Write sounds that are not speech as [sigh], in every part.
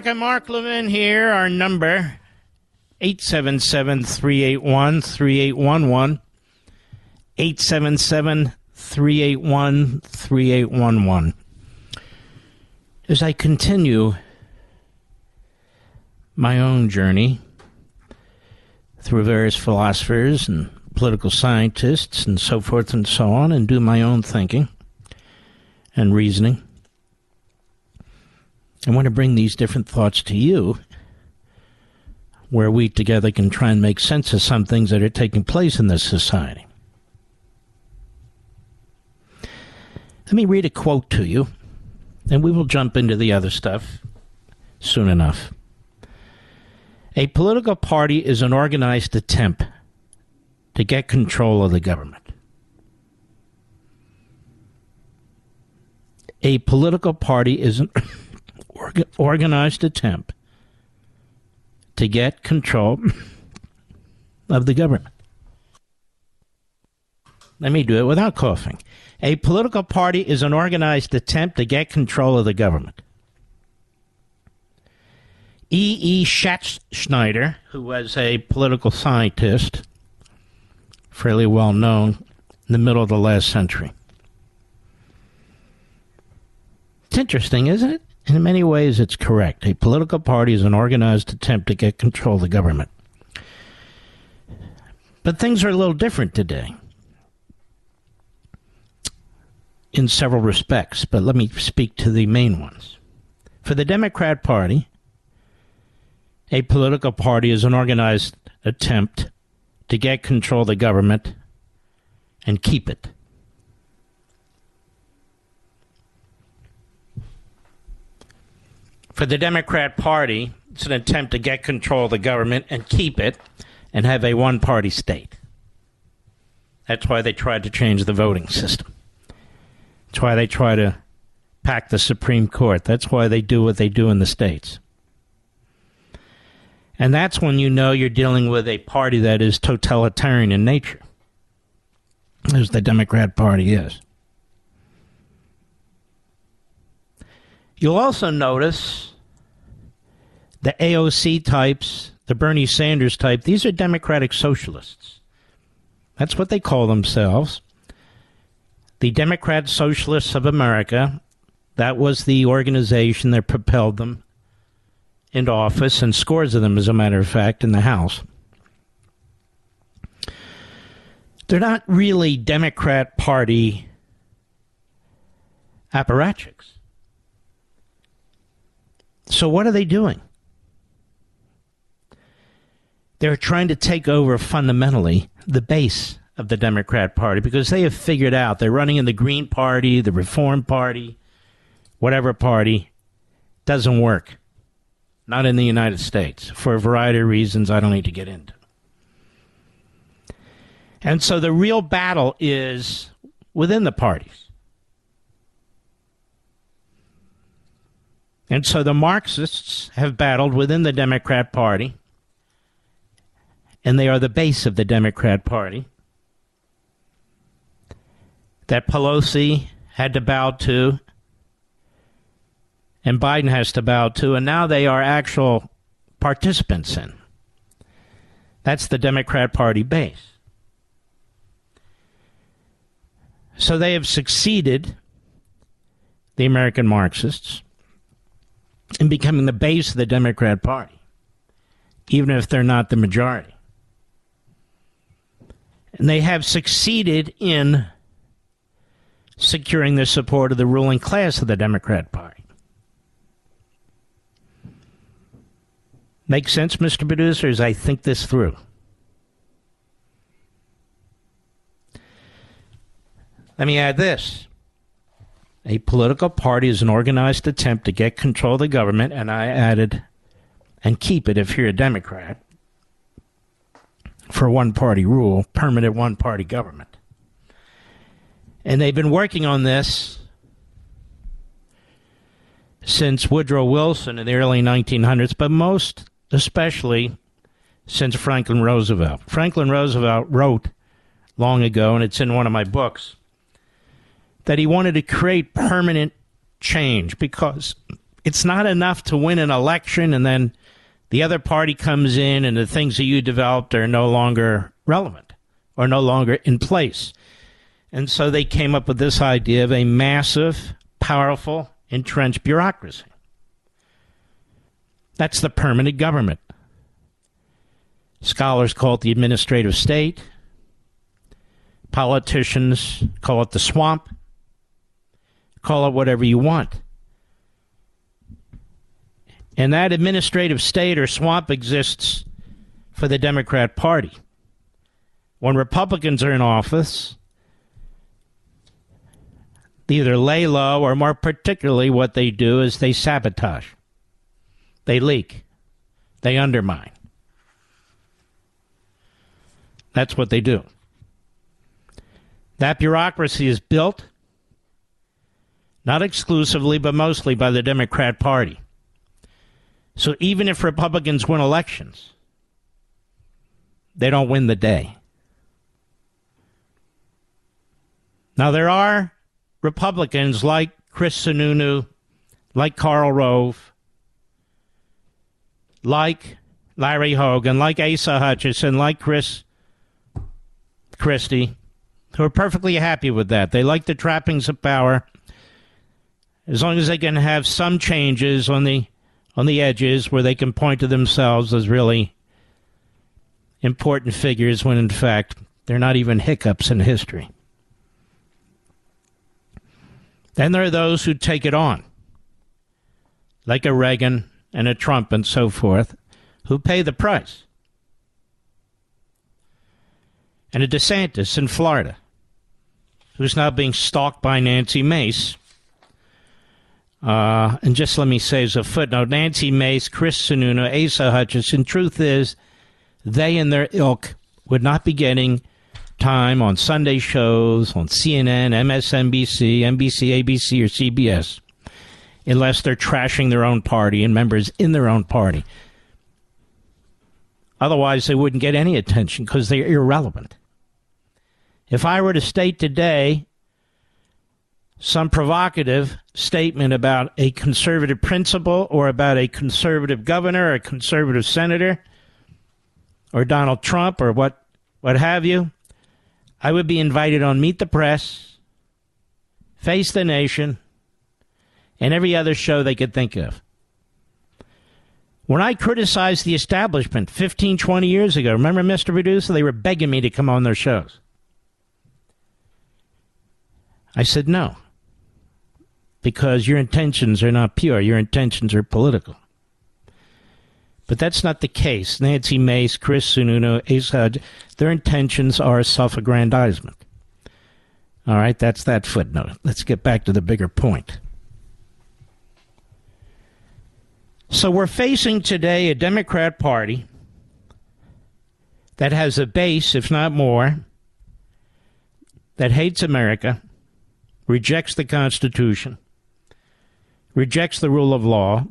America. Mark Levin here. Our number 877 381 3811. 877 381 3811. As I continue my own journey through various philosophers and political scientists and so forth and so on, and do my own thinking and reasoning. I want to bring these different thoughts to you where we together can try and make sense of some things that are taking place in this society. Let me read a quote to you, and we will jump into the other stuff soon enough. A political party is an organized attempt to get control of the government. A political party is an orga- organized attempt to get control [coughs] of the government. Let me do it without coughing. A political party is an organized attempt to get control of the government. E. E. Schattschneider, who was a political scientist, fairly well known in the middle of the last century. It's interesting, isn't it? In many ways, it's correct. A political party is an organized attempt to get control of the government. But things are a little different today in several respects, but let me speak to the main ones. For the Democrat Party, a political party is an organized attempt to get control of the government and keep it. For the Democrat Party, it's an attempt to get control of the government and keep it and have a one party state. That's why they tried to change the voting system. That's why they try to pack the Supreme Court. That's why they do what they do in the states. And that's when you know you're dealing with a party that is totalitarian in nature, as the Democrat Party is. You'll also notice the AOC types, the Bernie Sanders type, these are Democratic socialists. That's what they call themselves. The Democrat Socialists of America, that was the organization that propelled them into office, and scores of them, as a matter of fact, in the House. They're not really Democrat Party apparatchiks. So, what are they doing? They're trying to take over fundamentally the base of the Democrat Party because they have figured out they're running in the Green Party, the Reform Party, whatever party, doesn't work. Not in the United States for a variety of reasons I don't need to get into. And so the real battle is within the parties. And so the Marxists have battled within the Democrat Party, and they are the base of the Democrat Party, that Pelosi had to bow to, and Biden has to bow to, and now they are actual participants in. That's the Democrat Party base. So they have succeeded, the American Marxists, in becoming the base of the Democrat Party, even if they're not the majority. And they have succeeded in securing the support of the ruling class of the Democrat Party. Make sense, Mr. Producer, as I think this through. Let me add this. A political party is an organized attempt to get control of the government, and I added, and keep it if you're a Democrat, for one party rule, permanent one party government. And they've been working on this since Woodrow Wilson in the early 1900s, but most especially since Franklin Roosevelt. Franklin Roosevelt wrote long ago, and it's in one of my books that he wanted to create permanent change because it's not enough to win an election and then the other party comes in and the things that you developed are no longer relevant or no longer in place. And so they came up with this idea of a massive, powerful, entrenched bureaucracy. That's the permanent government. Scholars call it the administrative state. Politicians call it the swamp. Call it whatever you want. And that administrative state or swamp exists for the Democrat Party. When Republicans are in office, they either lay low or more particularly what they do is they sabotage. They leak. They undermine. That's what they do. That bureaucracy is built not exclusively, but mostly by the Democrat Party. So even if Republicans win elections, they don't win the day. Now, there are Republicans like Chris Sununu, like Karl Rove, like Larry Hogan, like Asa Hutchinson, like Chris Christie, who are perfectly happy with that. They like the trappings of power as long as they can have some changes on the on the edges where they can point to themselves as really important figures when in fact they're not even hiccups in history. Then there are those who take it on, like a Reagan and a Trump and so forth, who pay the price. And a DeSantis in Florida, who's now being stalked by Nancy Mace uh, and just let me say as a footnote Nancy Mace, Chris Sununu, Asa Hutchinson, truth is, they and their ilk would not be getting time on Sunday shows, on CNN, MSNBC, NBC, ABC, or CBS unless they're trashing their own party and members in their own party. Otherwise, they wouldn't get any attention because they're irrelevant. If I were to state today some provocative statement about a conservative principal or about a conservative governor or a conservative senator or Donald Trump or what what have you, I would be invited on Meet the Press, Face the Nation, and every other show they could think of. When I criticized the establishment 15, 20 years ago, remember, Mr. Producer, they were begging me to come on their shows. I said no because your intentions are not pure. Your intentions are political. But that's not the case. Nancy Mace, Chris Sununu, Hudge, their intentions are self aggrandizement. All right, that's that footnote. Let's get back to the bigger point. So we're facing today a Democrat Party that has a base, if not more, that hates America, rejects the Constitution, rejects the rule of law,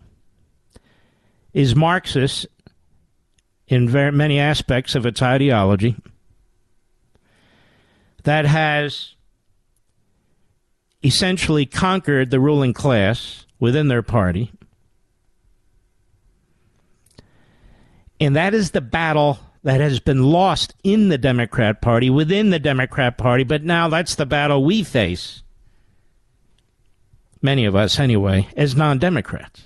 is Marxist in very many aspects of its ideology, that has essentially conquered the ruling class within their party. And that is the battle that has been lost in the Democrat Party, within the Democrat Party, but now that's the battle we face, many of us anyway, as non Democrats.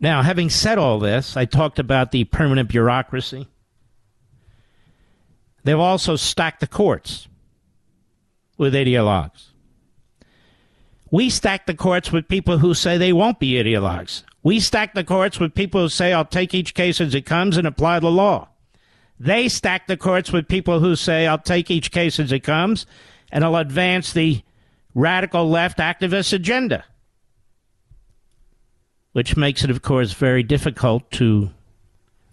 Now, having said all this, I talked about the permanent bureaucracy. They've also stacked the courts with ideologues. We stack the courts with people who say they won't be ideologues. We stack the courts with people who say, I'll take each case as it comes and apply the law. They stack the courts with people who say, I'll take each case as it comes and I'll advance the radical left activist agenda. Which makes it, of course, very difficult to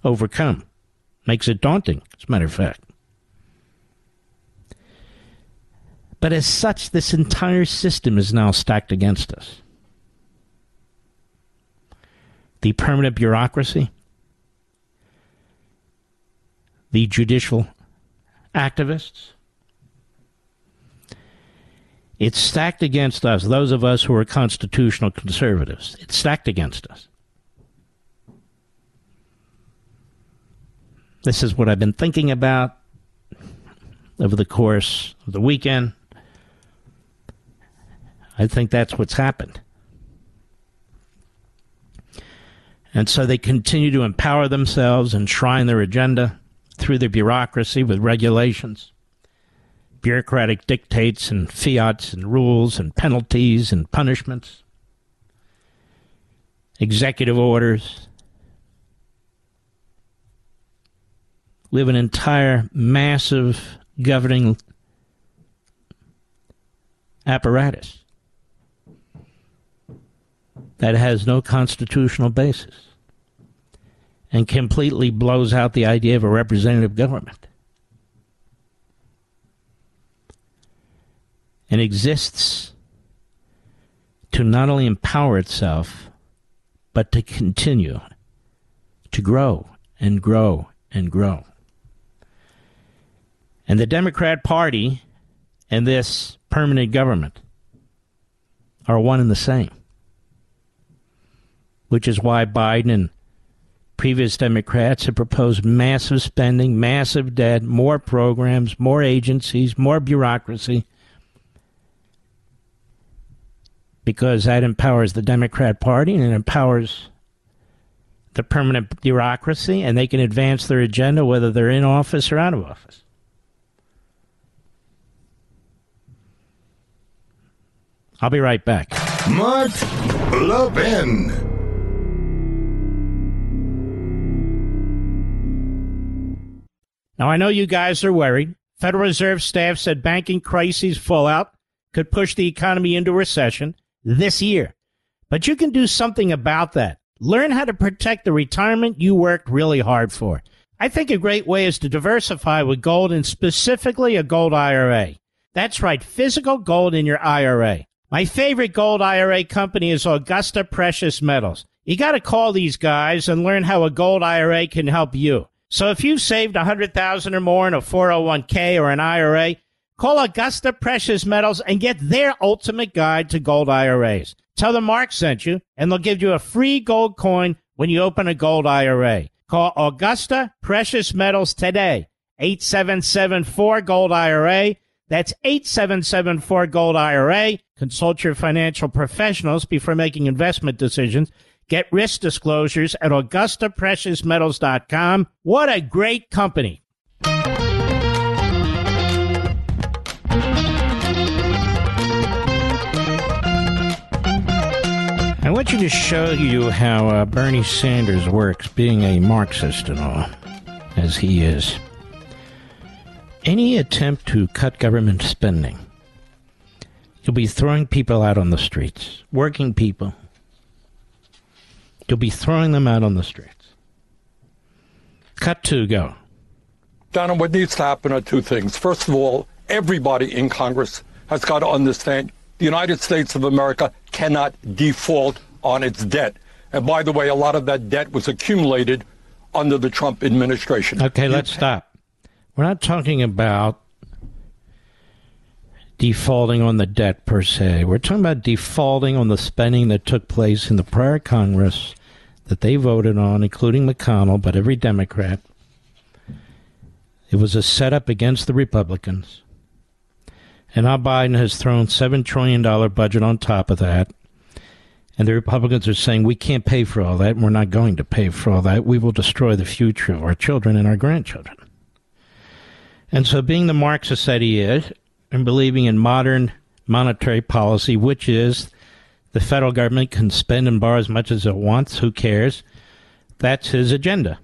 overcome. Makes it daunting, as a matter of fact. But as such, this entire system is now stacked against us. The permanent bureaucracy, the judicial activists. It's stacked against us, those of us who are constitutional conservatives. It's stacked against us. This is what I've been thinking about over the course of the weekend. I think that's what's happened. And so they continue to empower themselves and their agenda through the bureaucracy with regulations, bureaucratic dictates and fiats and rules and penalties and punishments, executive orders. Have an entire massive governing apparatus that has no constitutional basis and completely blows out the idea of a representative government and exists to not only empower itself, but to continue to grow and grow and grow. And the Democrat Party and this permanent government are one and the same which is why Biden and previous Democrats have proposed massive spending, massive debt, more programs, more agencies, more bureaucracy, because that empowers the Democrat Party and it empowers the permanent bureaucracy, and they can advance their agenda whether they're in office or out of office. I'll be right back. Mark Levin. Now, I know you guys are worried. Federal Reserve staff said banking crises fallout could push the economy into recession this year. But you can do something about that. Learn how to protect the retirement you worked really hard for. I think a great way is to diversify with gold and specifically a gold IRA. That's right, physical gold in your IRA. My favorite gold IRA company is Augusta Precious Metals. You got to call these guys and learn how a gold IRA can help you. So if you've saved 100,000 or more in a 401k or an IRA, call Augusta Precious Metals and get their ultimate guide to gold IRAs. Tell them Mark sent you and they'll give you a free gold coin when you open a gold IRA. Call Augusta Precious Metals today. 8774 Gold IRA. That's 8774 Gold IRA. Consult your financial professionals before making investment decisions. Get risk disclosures at AugustaPreciousMetals.com. What a great company. I want you to show you how uh, Bernie Sanders works, being a Marxist and all, as he is. Any attempt to cut government spending, you'll be throwing people out on the streets, working people, You'll be throwing them out on the streets. Cut to go. Donna, what needs to happen are two things. First of all, everybody in Congress has got to understand the United States of America cannot default on its debt. And by the way, a lot of that debt was accumulated under the Trump administration. Okay, let's stop. We're not talking about defaulting on the debt per se. We're talking about defaulting on the spending that took place in the prior Congress that they voted on, including McConnell, but every Democrat. It was a setup against the Republicans. And now Biden has thrown $7 trillion budget on top of that. And the Republicans are saying we can't pay for all that, we're not going to pay for all that. We will destroy the future of our children and our grandchildren. And so, being the Marxist that he is, and believing in modern monetary policy, which is the federal government can spend and borrow as much as it wants, who cares? That's his agenda.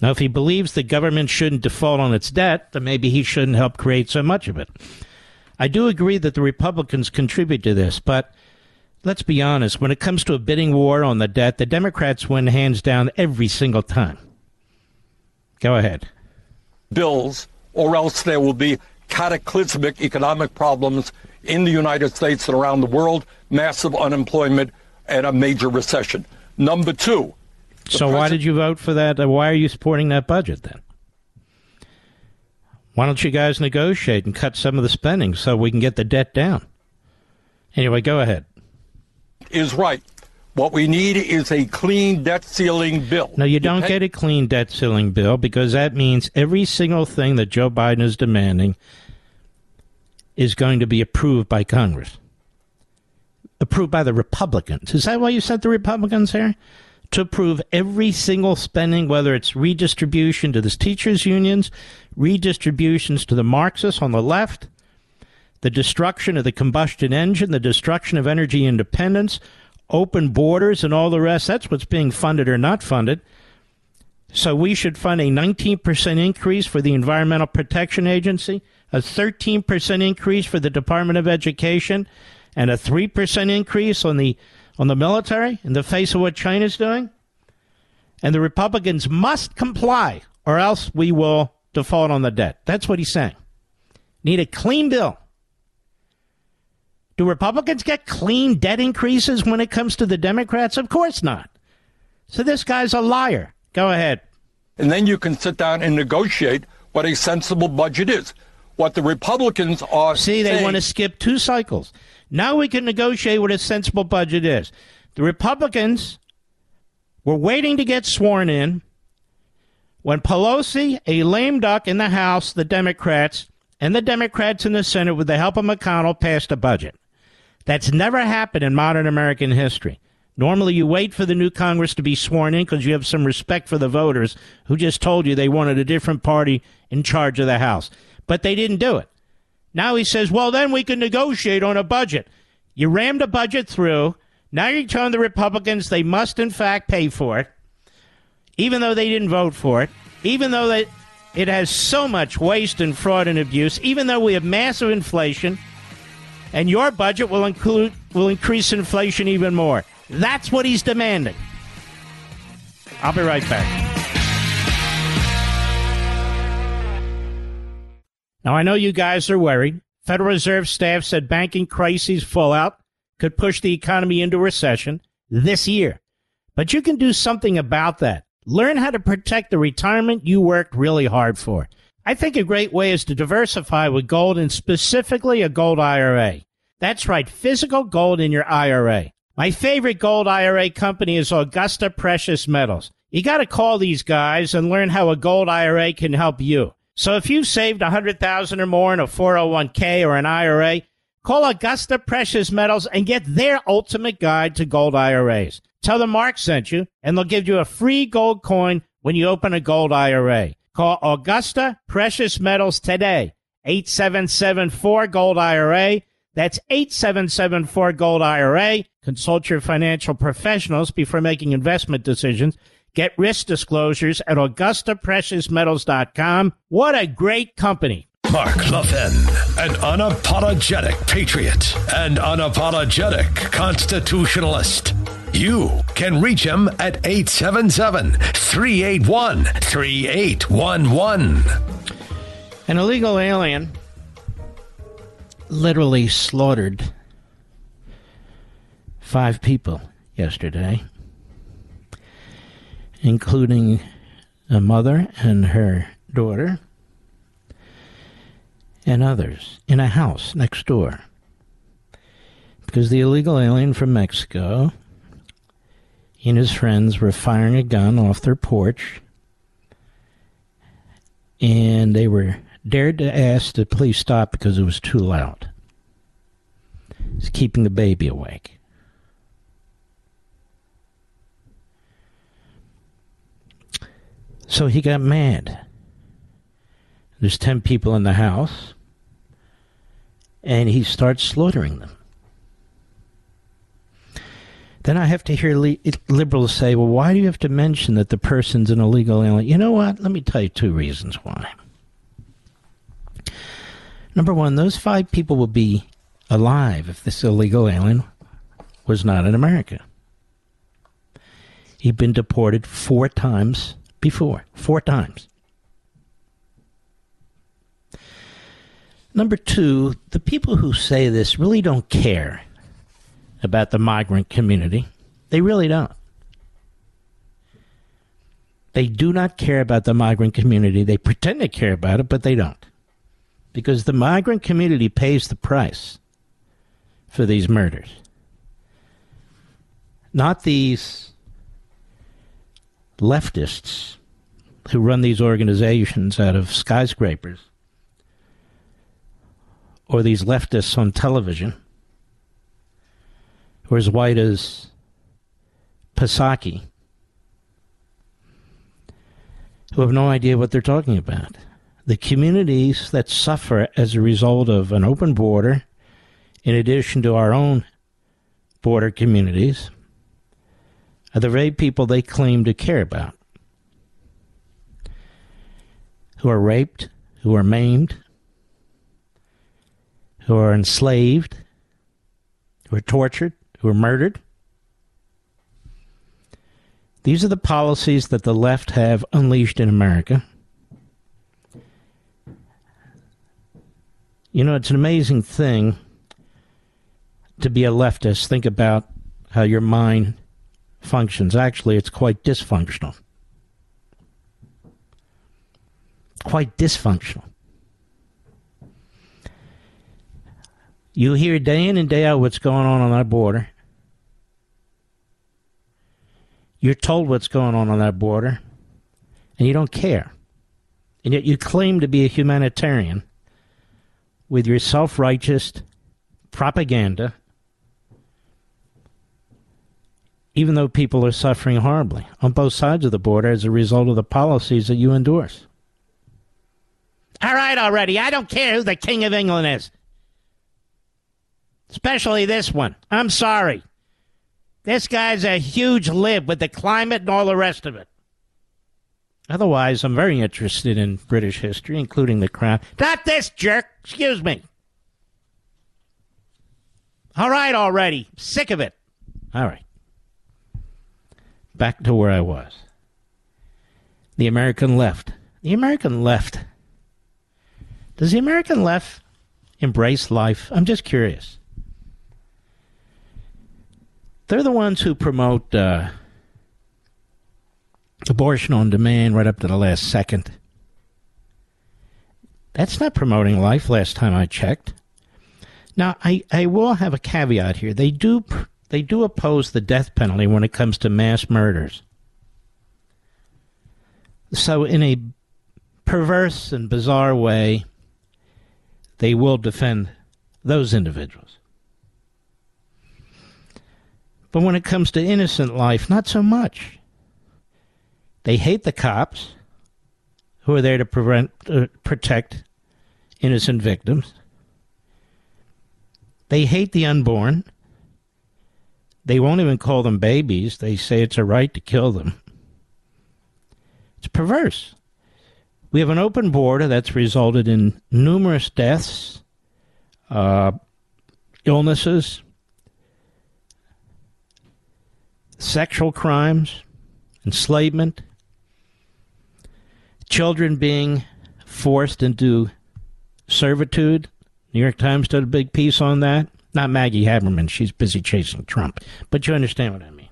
Now, if he believes the government shouldn't default on its debt, then maybe he shouldn't help create so much of it. I do agree that the Republicans contribute to this, but let's be honest. When it comes to a bidding war on the debt, the Democrats win hands down every single time. Go ahead. Bills, or else there will be cataclysmic economic problems in the United States and around the world, massive unemployment, and a major recession. Number two. So, why did you vote for that? Uh, why are you supporting that budget then? Why don't you guys negotiate and cut some of the spending so we can get the debt down? Anyway, go ahead. Is right. What we need is a clean debt ceiling bill. No, you don't get a clean debt ceiling bill because that means every single thing that Joe Biden is demanding is going to be approved by Congress. Approved by the Republicans. Is that why you sent the Republicans here? To approve every single spending, whether it's redistribution to the teachers' unions, redistributions to the Marxists on the left, the destruction of the combustion engine, the destruction of energy independence, open borders, and all the rest. That's what's being funded or not funded. So we should fund a 19% increase for the Environmental Protection Agency, a 13% increase for the Department of Education, and a 3% increase on the on the military in the face of what China's doing. And the Republicans must comply or else we will default on the debt. That's what he's saying. Need a clean bill. Do Republicans get clean debt increases when it comes to the Democrats? Of course not. So this guy's a liar. Go ahead. And then you can sit down and negotiate what a sensible budget is. What the Republicans are See, they saying, want to skip two cycles. Now we can negotiate what a sensible budget is. The Republicans were waiting to get sworn in when Pelosi, a lame duck in the House, the Democrats, and the Democrats in the Senate, with the help of McConnell, passed a budget. That's never happened in modern American history. Normally, you wait for the new Congress to be sworn in because you have some respect for the voters who just told you they wanted a different party in charge of the House. But they didn't do it. Now he says, well, then we can negotiate on a budget. You rammed a budget through. Now you're telling the Republicans they must, in fact, pay for it, even though they didn't vote for it, even though that it has so much waste and fraud and abuse, even though we have massive inflation, and your budget will include will increase inflation even more. That's what he's demanding. I'll be right back. Now, I know you guys are worried. Federal Reserve staff said banking crises fallout could push the economy into recession this year. But you can do something about that. Learn how to protect the retirement you worked really hard for. I think a great way is to diversify with gold and specifically a gold IRA. That's right, physical gold in your IRA. My favorite gold IRA company is Augusta Precious Metals. You got to call these guys and learn how a gold IRA can help you. So if you've saved 100,000 or more in a 401k or an IRA, call Augusta Precious Metals and get their ultimate guide to gold IRAs. Tell them Mark sent you and they'll give you a free gold coin when you open a gold IRA. Call Augusta Precious Metals today. 8774 Gold IRA. That's 8774 Gold IRA. Consult your financial professionals before making investment decisions. Get risk disclosures at AugustaPreciousMetals.com. What a great company. Mark Levin, an unapologetic patriot and unapologetic constitutionalist. You can reach him at 877 381 3811. An illegal alien literally slaughtered five people yesterday, including a mother and her daughter and others in a house next door. Because the illegal alien from Mexico and his friends were firing a gun off their porch and they were dared to ask the police stop because it was too loud. It's keeping the baby awake. So he got mad. There's 10 people in the house, and he starts slaughtering them. Then I have to hear li- liberals say, well, why do you have to mention that the person's an illegal alien? You know what? Let me tell you two reasons why. Number one, those five people will be alive if this illegal alien was not in America. He'd been deported four times before. Four times. Number two, the people who say this really don't care about the migrant community. They really don't. They do not care about the migrant community. They pretend to care about it, but they don't. Because the migrant community pays the price for these murders. Not these leftists who run these organizations out of skyscrapers or these leftists on television who are as white as Psaki who have no idea what they're talking about. The communities that suffer as a result of an open border, in addition to our own border communities, are the very people they claim to care about. Who are raped, who are maimed, who are enslaved, who are tortured, who are murdered. These are the policies that the left have unleashed in America. You know, it's an amazing thing to be a leftist. Think about how your mind functions. Actually, it's quite dysfunctional. Quite dysfunctional. You hear day in and day out what's going on on that border. You're told what's going on on that border, and you don't care. And yet you claim to be a humanitarian with your self righteous propaganda, even though people are suffering horribly on both sides of the border as a result of the policies that you endorse. All right, already. I don't care who the King of England is. Especially this one. I'm sorry. This guy's a huge lib with the climate and all the rest of it. Otherwise, I'm very interested in British history, including the crown. Not this jerk. Excuse me. All right, already. Sick of it. All right. Back to where I was. The American left. The American left. Does the American left embrace life? I'm just curious. They're the ones who promote uh, abortion on demand right up to the last second. That's not promoting life last time I checked. Now, I, I will have a caveat here. They do they do oppose the death penalty when it comes to mass murders. So in a perverse and bizarre way, they will defend those individuals. But when it comes to innocent life, not so much. They hate the cops who are there to prevent, uh, protect innocent victims. They hate the unborn. They won't even call them babies. They say it's a right to kill them. It's perverse. We have an open border that's resulted in numerous deaths, uh, illnesses, sexual crimes, enslavement, children being forced into servitude, New York Times did a big piece on that. Not Maggie Haberman, she's busy chasing Trump. But you understand what I mean.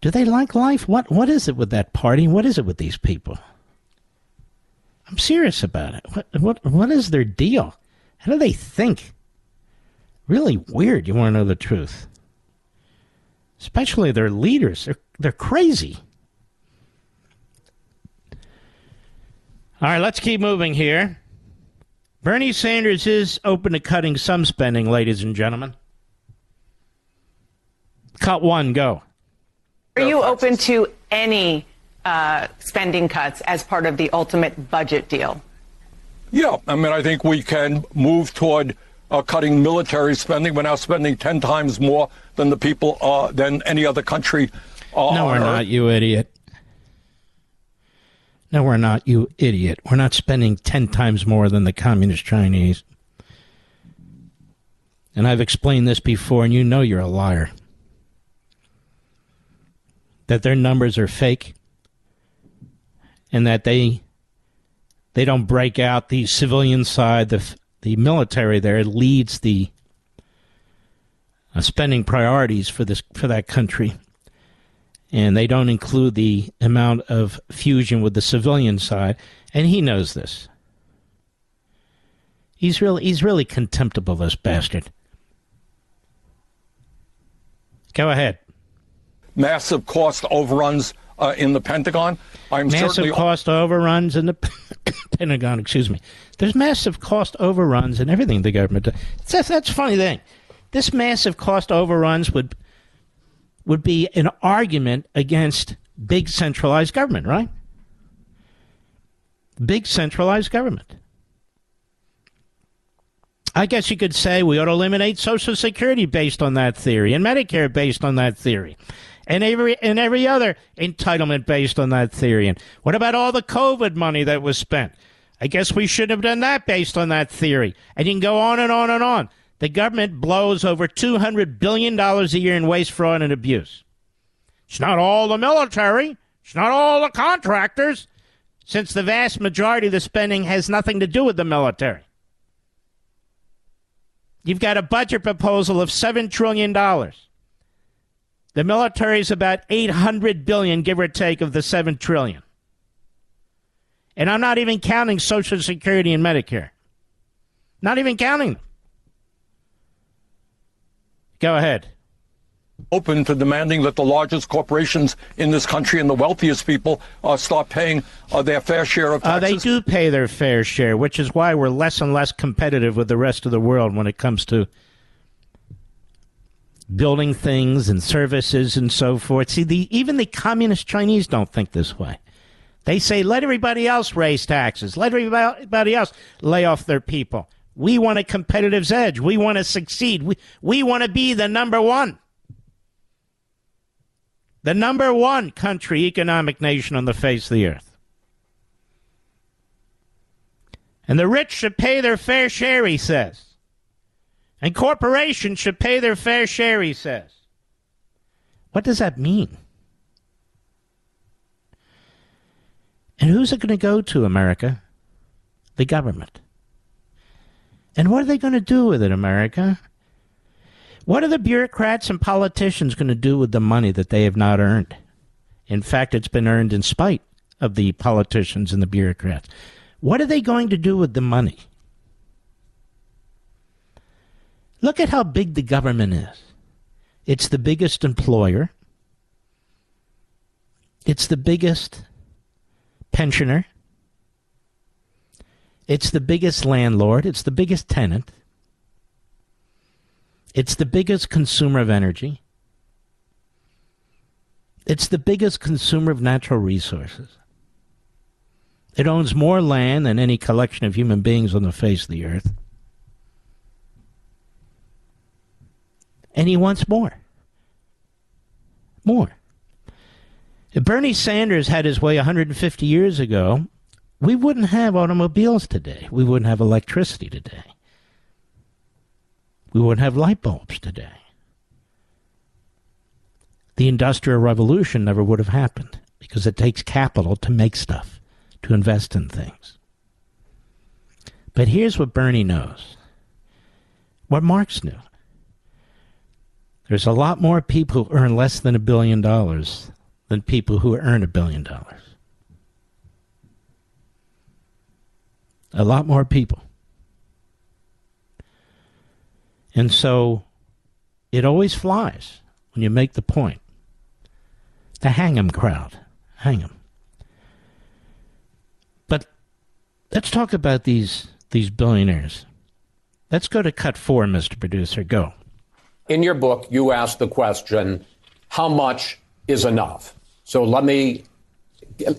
Do they like life? What what is it with that party? What is it with these people? I'm serious about it. What what what is their deal? How do they think? Really weird. You want to know the truth? Especially their leaders. They're they're crazy. All right, let's keep moving here. Bernie Sanders is open to cutting some spending, ladies and gentlemen. Cut one, go. Are you open to any uh, spending cuts as part of the ultimate budget deal? Yeah, I mean, I think we can move toward uh, cutting military spending. We're now spending 10 times more than the people, uh, than any other country. Uh, no, we're not, you idiot. No, we're not, you idiot. We're not spending 10 times more than the communist Chinese. And I've explained this before, and you know you're a liar. That their numbers are fake and that they they don't break out the civilian side the the military there leads the uh, spending priorities for this for that country and they don't include the amount of fusion with the civilian side, and he knows this. He's really he's really contemptible, this bastard. Go ahead. Massive cost overruns uh, in the Pentagon. I'm massive cost overruns in the [laughs] Pentagon. Excuse me. There's massive cost overruns in everything the government does. That's that's a funny thing. This massive cost overruns would would be an argument against big centralized government, right? Big centralized government. I guess you could say we ought to eliminate Social Security based on that theory, and Medicare based on that theory, and every and every other entitlement based on that theory. And what about all the COVID money that was spent? I guess we should have done that based on that theory. And you can go on and on and on the government blows over $200 billion a year in waste, fraud, and abuse. It's not all the military, it's not all the contractors, since the vast majority of the spending has nothing to do with the military. You've got a budget proposal of $7 trillion. The military is about 800 billion, give or take, of the 7 trillion. And I'm not even counting Social Security and Medicare. Not even counting them. Go ahead. Open to demanding that the largest corporations in this country and the wealthiest people uh, start paying uh, their fair share of taxes. Uh, they do pay their fair share, which is why we're less and less competitive with the rest of the world when it comes to building things and services and so forth. See, the, even the communist Chinese don't think this way. They say, let everybody else raise taxes, let everybody else lay off their people. We want a competitive edge. We want to succeed. We, we want to be the number one. The number one country, economic nation on the face of the earth. And the rich should pay their fair share, he says. And corporations should pay their fair share, he says. What does that mean? And who's it going to go to, America? The government. And what are they going to do with it, America? What are the bureaucrats and politicians going to do with the money that they have not earned? In fact, it's been earned in spite of the politicians and the bureaucrats. What are they going to do with the money? Look at how big the government is. It's the biggest employer. It's the biggest pensioner. It's the biggest landlord, it's the biggest tenant, it's the biggest consumer of energy, it's the biggest consumer of natural resources. It owns more land than any collection of human beings on the face of the earth. And he wants more. More. If Bernie Sanders had his way 150 years ago, we wouldn't have automobiles today. We wouldn't have electricity today. We wouldn't have light bulbs today. The Industrial Revolution never would have happened because it takes capital to make stuff, to invest in things. But here's what Bernie knows what Marx knew. There's a lot more people who earn less than a billion dollars than people who earn a billion dollars. A lot more people. And so it always flies when you make the point. The hang 'em crowd. Hang 'em. But let's talk about these these billionaires. Let's go to cut four, Mr. Producer. Go. In your book, you ask the question, how much is enough? So let me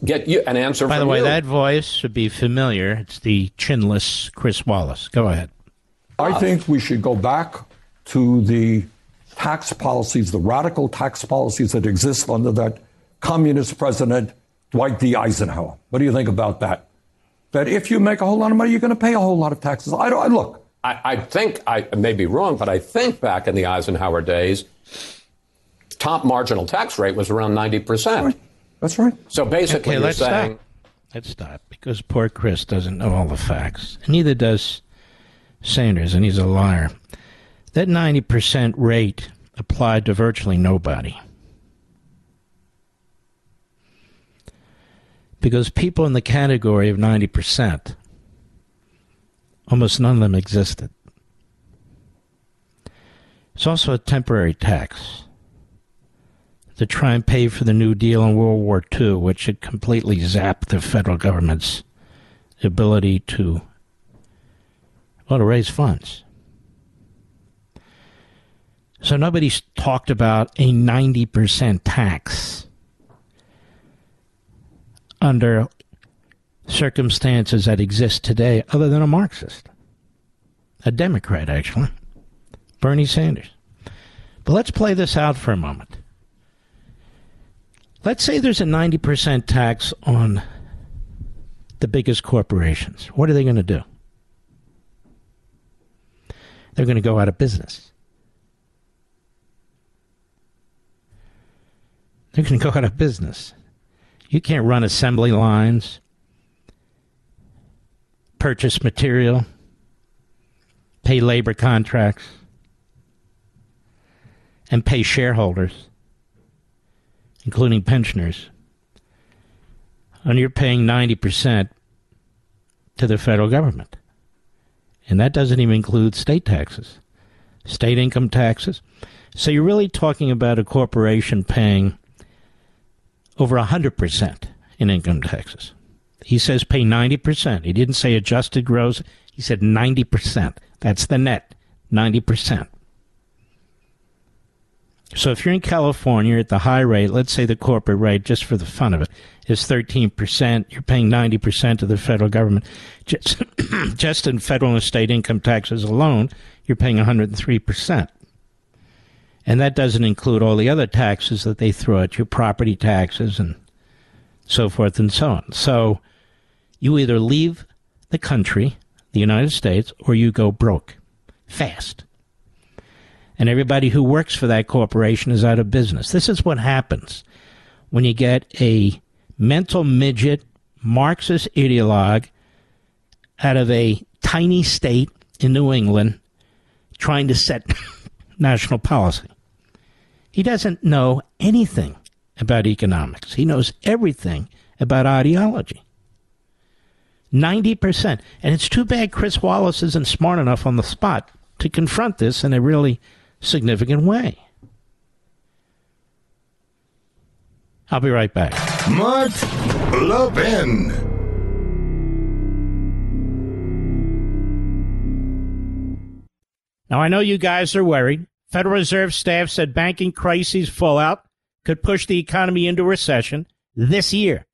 get you an answer By the way, you. that voice should be familiar. It's the chinless Chris Wallace. Go ahead. I think we should go back to the tax policies, the radical tax policies that exist under that communist president, Dwight D. Eisenhower. What do you think about that? That if you make a whole lot of money, you're going to pay a whole lot of taxes. I don't. I, look, I, I think I may be wrong, but I think back in the Eisenhower days, top marginal tax rate was around ninety percent. That's right. So basically, Okay, you're let's saying stop. Let's stop because poor Chris doesn't know all the facts. And neither does Sanders, and he's a liar. That 90% rate applied to virtually nobody. Because people in the category of 90%, almost none of them existed. It's also a temporary tax to try and pay for the New Deal in World War II, which had completely zapped the federal government's ability to well to raise funds. So nobody's talked about a 90% tax under circumstances that exist today other than a Marxist. A Democrat, actually. Bernie Sanders. But let's play this out for a moment. Let's say there's a 90% tax on the biggest corporations. What are they going to do? They're going to go out of business. They're going to go out of business. You can't run assembly lines, purchase material, pay labor contracts, and pay shareholders including pensioners, and you're paying 90% to the federal government. And that doesn't even include state taxes, state income taxes. So you're really talking about a corporation paying over 100% in income taxes. He says pay 90%. He didn't say adjusted gross. He said 90%. That's the net, 90%. So if you're in California at the high rate, let's say the corporate rate, just for the fun of it, is 13%, you're paying 90% to the federal government. Just, [coughs] just in federal and state income taxes alone, you're paying 103%. And that doesn't include all the other taxes that they throw at you, property taxes and so forth and so on. So you either leave the country, the United States, or you go broke fast and everybody who works for that corporation is out of business. This is what happens when you get a mental midget Marxist ideologue out of a tiny state in New England trying to set [laughs] national policy. He doesn't know anything about economics. He knows everything about ideology. 90%. And it's too bad Chris Wallace isn't smart enough on the spot to confront this in a really significant way. I'll be right back. Mark Levin. Now, I know you guys are worried. Federal Reserve staff said banking crises fallout could push the economy into recession this year.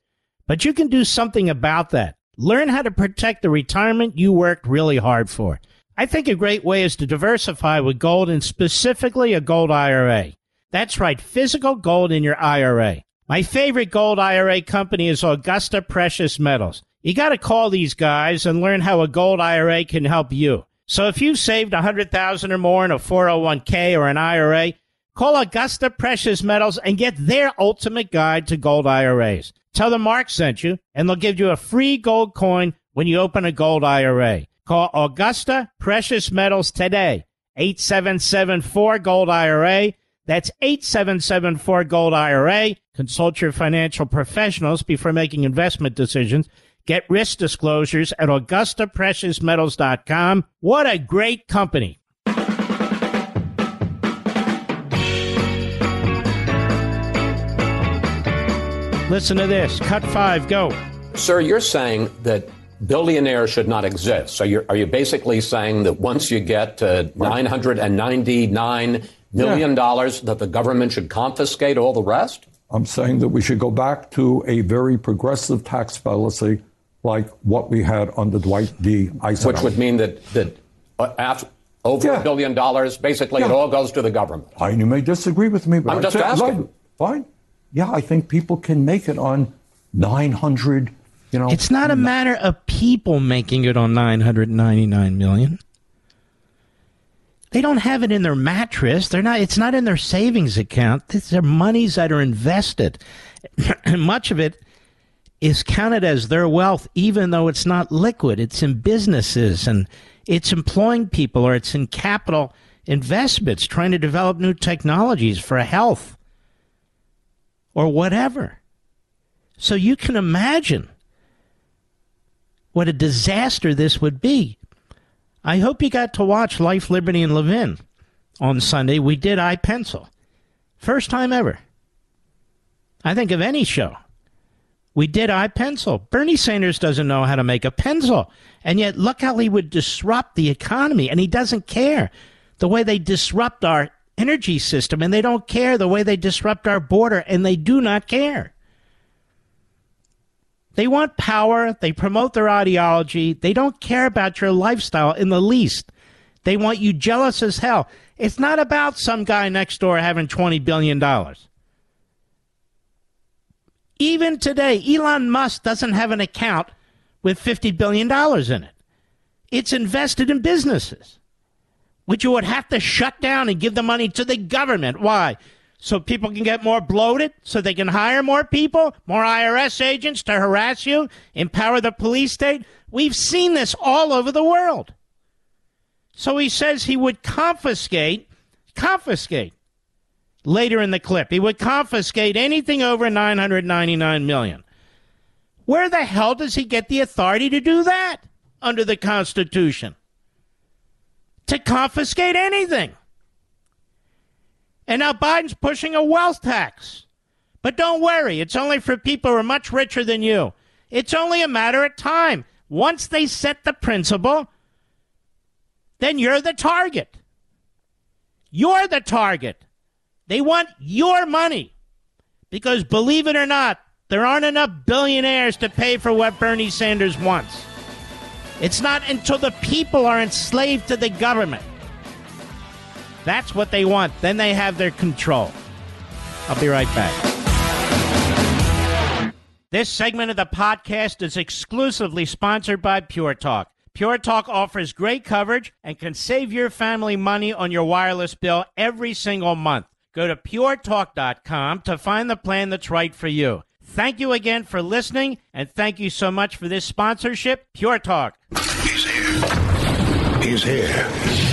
But you can do something about that. Learn how to protect the retirement you worked really hard for. I think a great way is to diversify with gold and specifically a gold IRA. That's right, physical gold in your IRA. My favorite gold IRA company is Augusta Precious Metals. You got to call these guys and learn how a gold IRA can help you. So if you've saved 100,000 or more in a 401k or an IRA, call Augusta Precious Metals and get their ultimate guide to gold IRAs. Tell them Mark sent you and they'll give you a free gold coin when you open a gold IRA. Call Augusta Precious Metals today. 8774 Gold IRA. That's 8774 Gold IRA. Consult your financial professionals before making investment decisions. Get risk disclosures at AugustaPreciousMetals.com. What a great company. Listen to this. Cut five, go. Sir, you're saying that billionaires should not exist. So are you basically saying that once you get to $999 million, dollars, that the government should confiscate all the rest? I'm saying that we should go back to a very progressive tax policy like what we had under Dwight D. Eisenhower. Which would mean that, that uh, after, over Yeah. a billion dollars, basically it all goes to the government. I, you may disagree with me, but I'm I just asking. Fine. Yeah, I think people can make it on 900, you know. It's not a matter of people making it on 999 million. They don't have it in their mattress. They're not it's not in their savings account. These are monies that are invested. and [clears throat] much of it is counted as their wealth even though it's not liquid. It's in businesses and it's employing people or it's in capital investments trying to develop new technologies for health or whatever. So you can imagine what a disaster this would be. I hope you got to watch Life, Liberty, and Levin on Sunday. We did I Pencil. First time ever. I think of any show. We did I Pencil. Bernie Sanders doesn't know how to make a pencil. And yet, look how he would disrupt the economy. And he doesn't care the way they disrupt our energy system. And they don't care the way they disrupt our border. And they do not care. They want power. They promote their ideology. They don't care about your lifestyle in the least. They want you jealous as hell. It's not about some guy next door having $20 billion. Even today, Elon Musk doesn't have an account with $50 billion in it. It's invested in businesses, which you would have to shut down and give the money to the government. Why? So people can get more bloated, so they can hire more people, more IRS agents to harass you, empower the police state. We've seen this all over the world. So he says he would confiscate, confiscate. Later in the clip, he would confiscate anything over 999 million. Where the hell does he get the authority to do that under the Constitution? To confiscate anything. And now Biden's pushing a wealth tax. But don't worry, it's only for people who are much richer than you. It's only a matter of time. Once they set the principle, then you're the target. You're the target. They want your money. Because believe it or not, there aren't enough billionaires to pay for what Bernie Sanders wants. It's not until the people are enslaved to the government. That's what they want. Then they have their control. I'll be right back. This segment of the podcast is exclusively sponsored by Pure Talk. Pure Talk offers great coverage and can save your family money on your wireless bill every single month. Go to puretalk.com to find the plan that's right for you. Thank you again for listening, and thank you so much for this sponsorship, Pure Talk. He's here. He's here.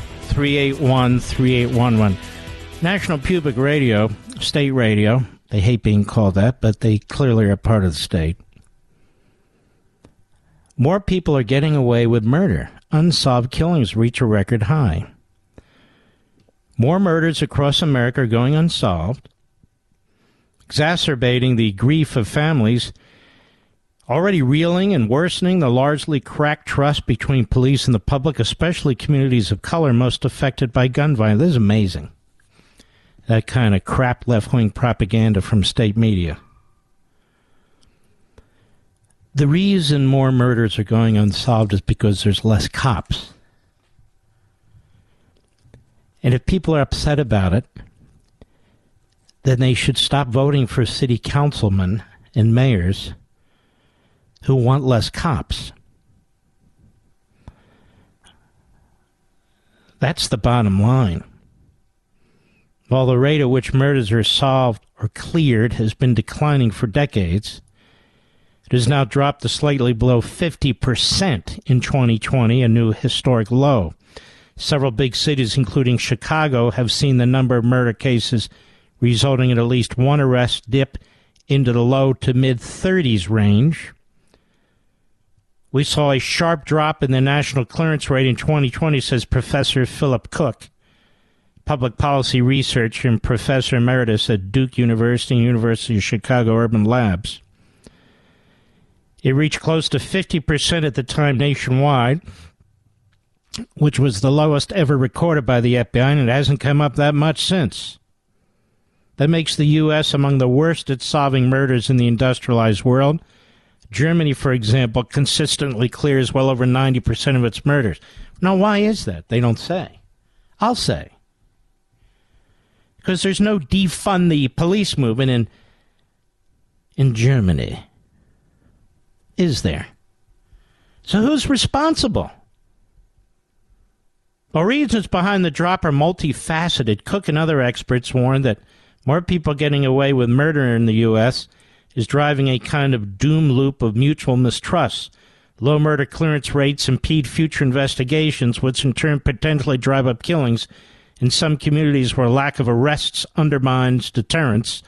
877-381-3811. 877-381-3811. National Public Radio, state radio. They hate being called that, but they clearly are part of the state. More people are getting away with murder. Unsolved killings reach a record high. More murders across America are going unsolved exacerbating the grief of families already reeling and worsening the largely cracked trust between police and the public, especially communities of color most affected by gun violence. This is amazing. That kind of crap left wing propaganda from state media. The reason more murders are going unsolved is because there's less cops. And if people are upset about it, then they should stop voting for city councilmen and mayors who want less cops. That's the bottom line. While the rate at which murders are solved or cleared has been declining for decades, it has now dropped to slightly below 50% in 2020, a new historic low. Several big cities, including Chicago, have seen the number of murder cases resulting in at least one arrest dip into the low to mid 30s range. We saw a sharp drop in the national clearance rate in 2020, says Professor Philip Cook, public policy researcher and professor emeritus at Duke University and University of Chicago Urban Labs. It reached close to 50% at the time nationwide, which was the lowest ever recorded by the FBI, and it hasn't come up that much since. That makes the U.S. among the worst at solving murders in the industrialized world Germany, for example, consistently clears well over 90% of its murders. Now, why is that? They don't say. I'll say. Because there's no defund the police movement in, in Germany. Is there? So who's responsible? Well, reasons behind the drop are multifaceted. Cook and other experts warn that more people getting away with murder in the U.S is driving a kind of doom loop of mutual mistrust. Low murder clearance rates impede future investigations, which in turn potentially drive up killings in some communities where lack of arrests undermines deterrence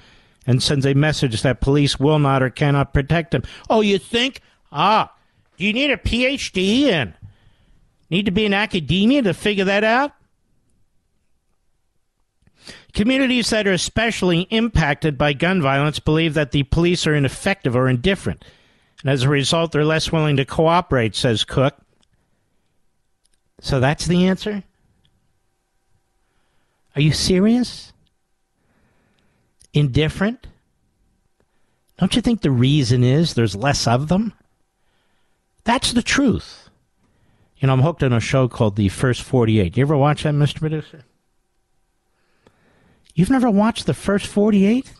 and sends a message that police will not or cannot protect them. Oh, you think? Ah, do you need a PhD and need to be in academia to figure that out? Communities that are especially impacted by gun violence believe that the police are ineffective or indifferent. And as a result, they're less willing to cooperate, says Cook. So that's the answer? Are you serious? Indifferent? Don't you think the reason is there's less of them? That's the truth. You know, I'm hooked on a show called The First 48. You ever watch that, Mr. Producer? You've never watched the first 48?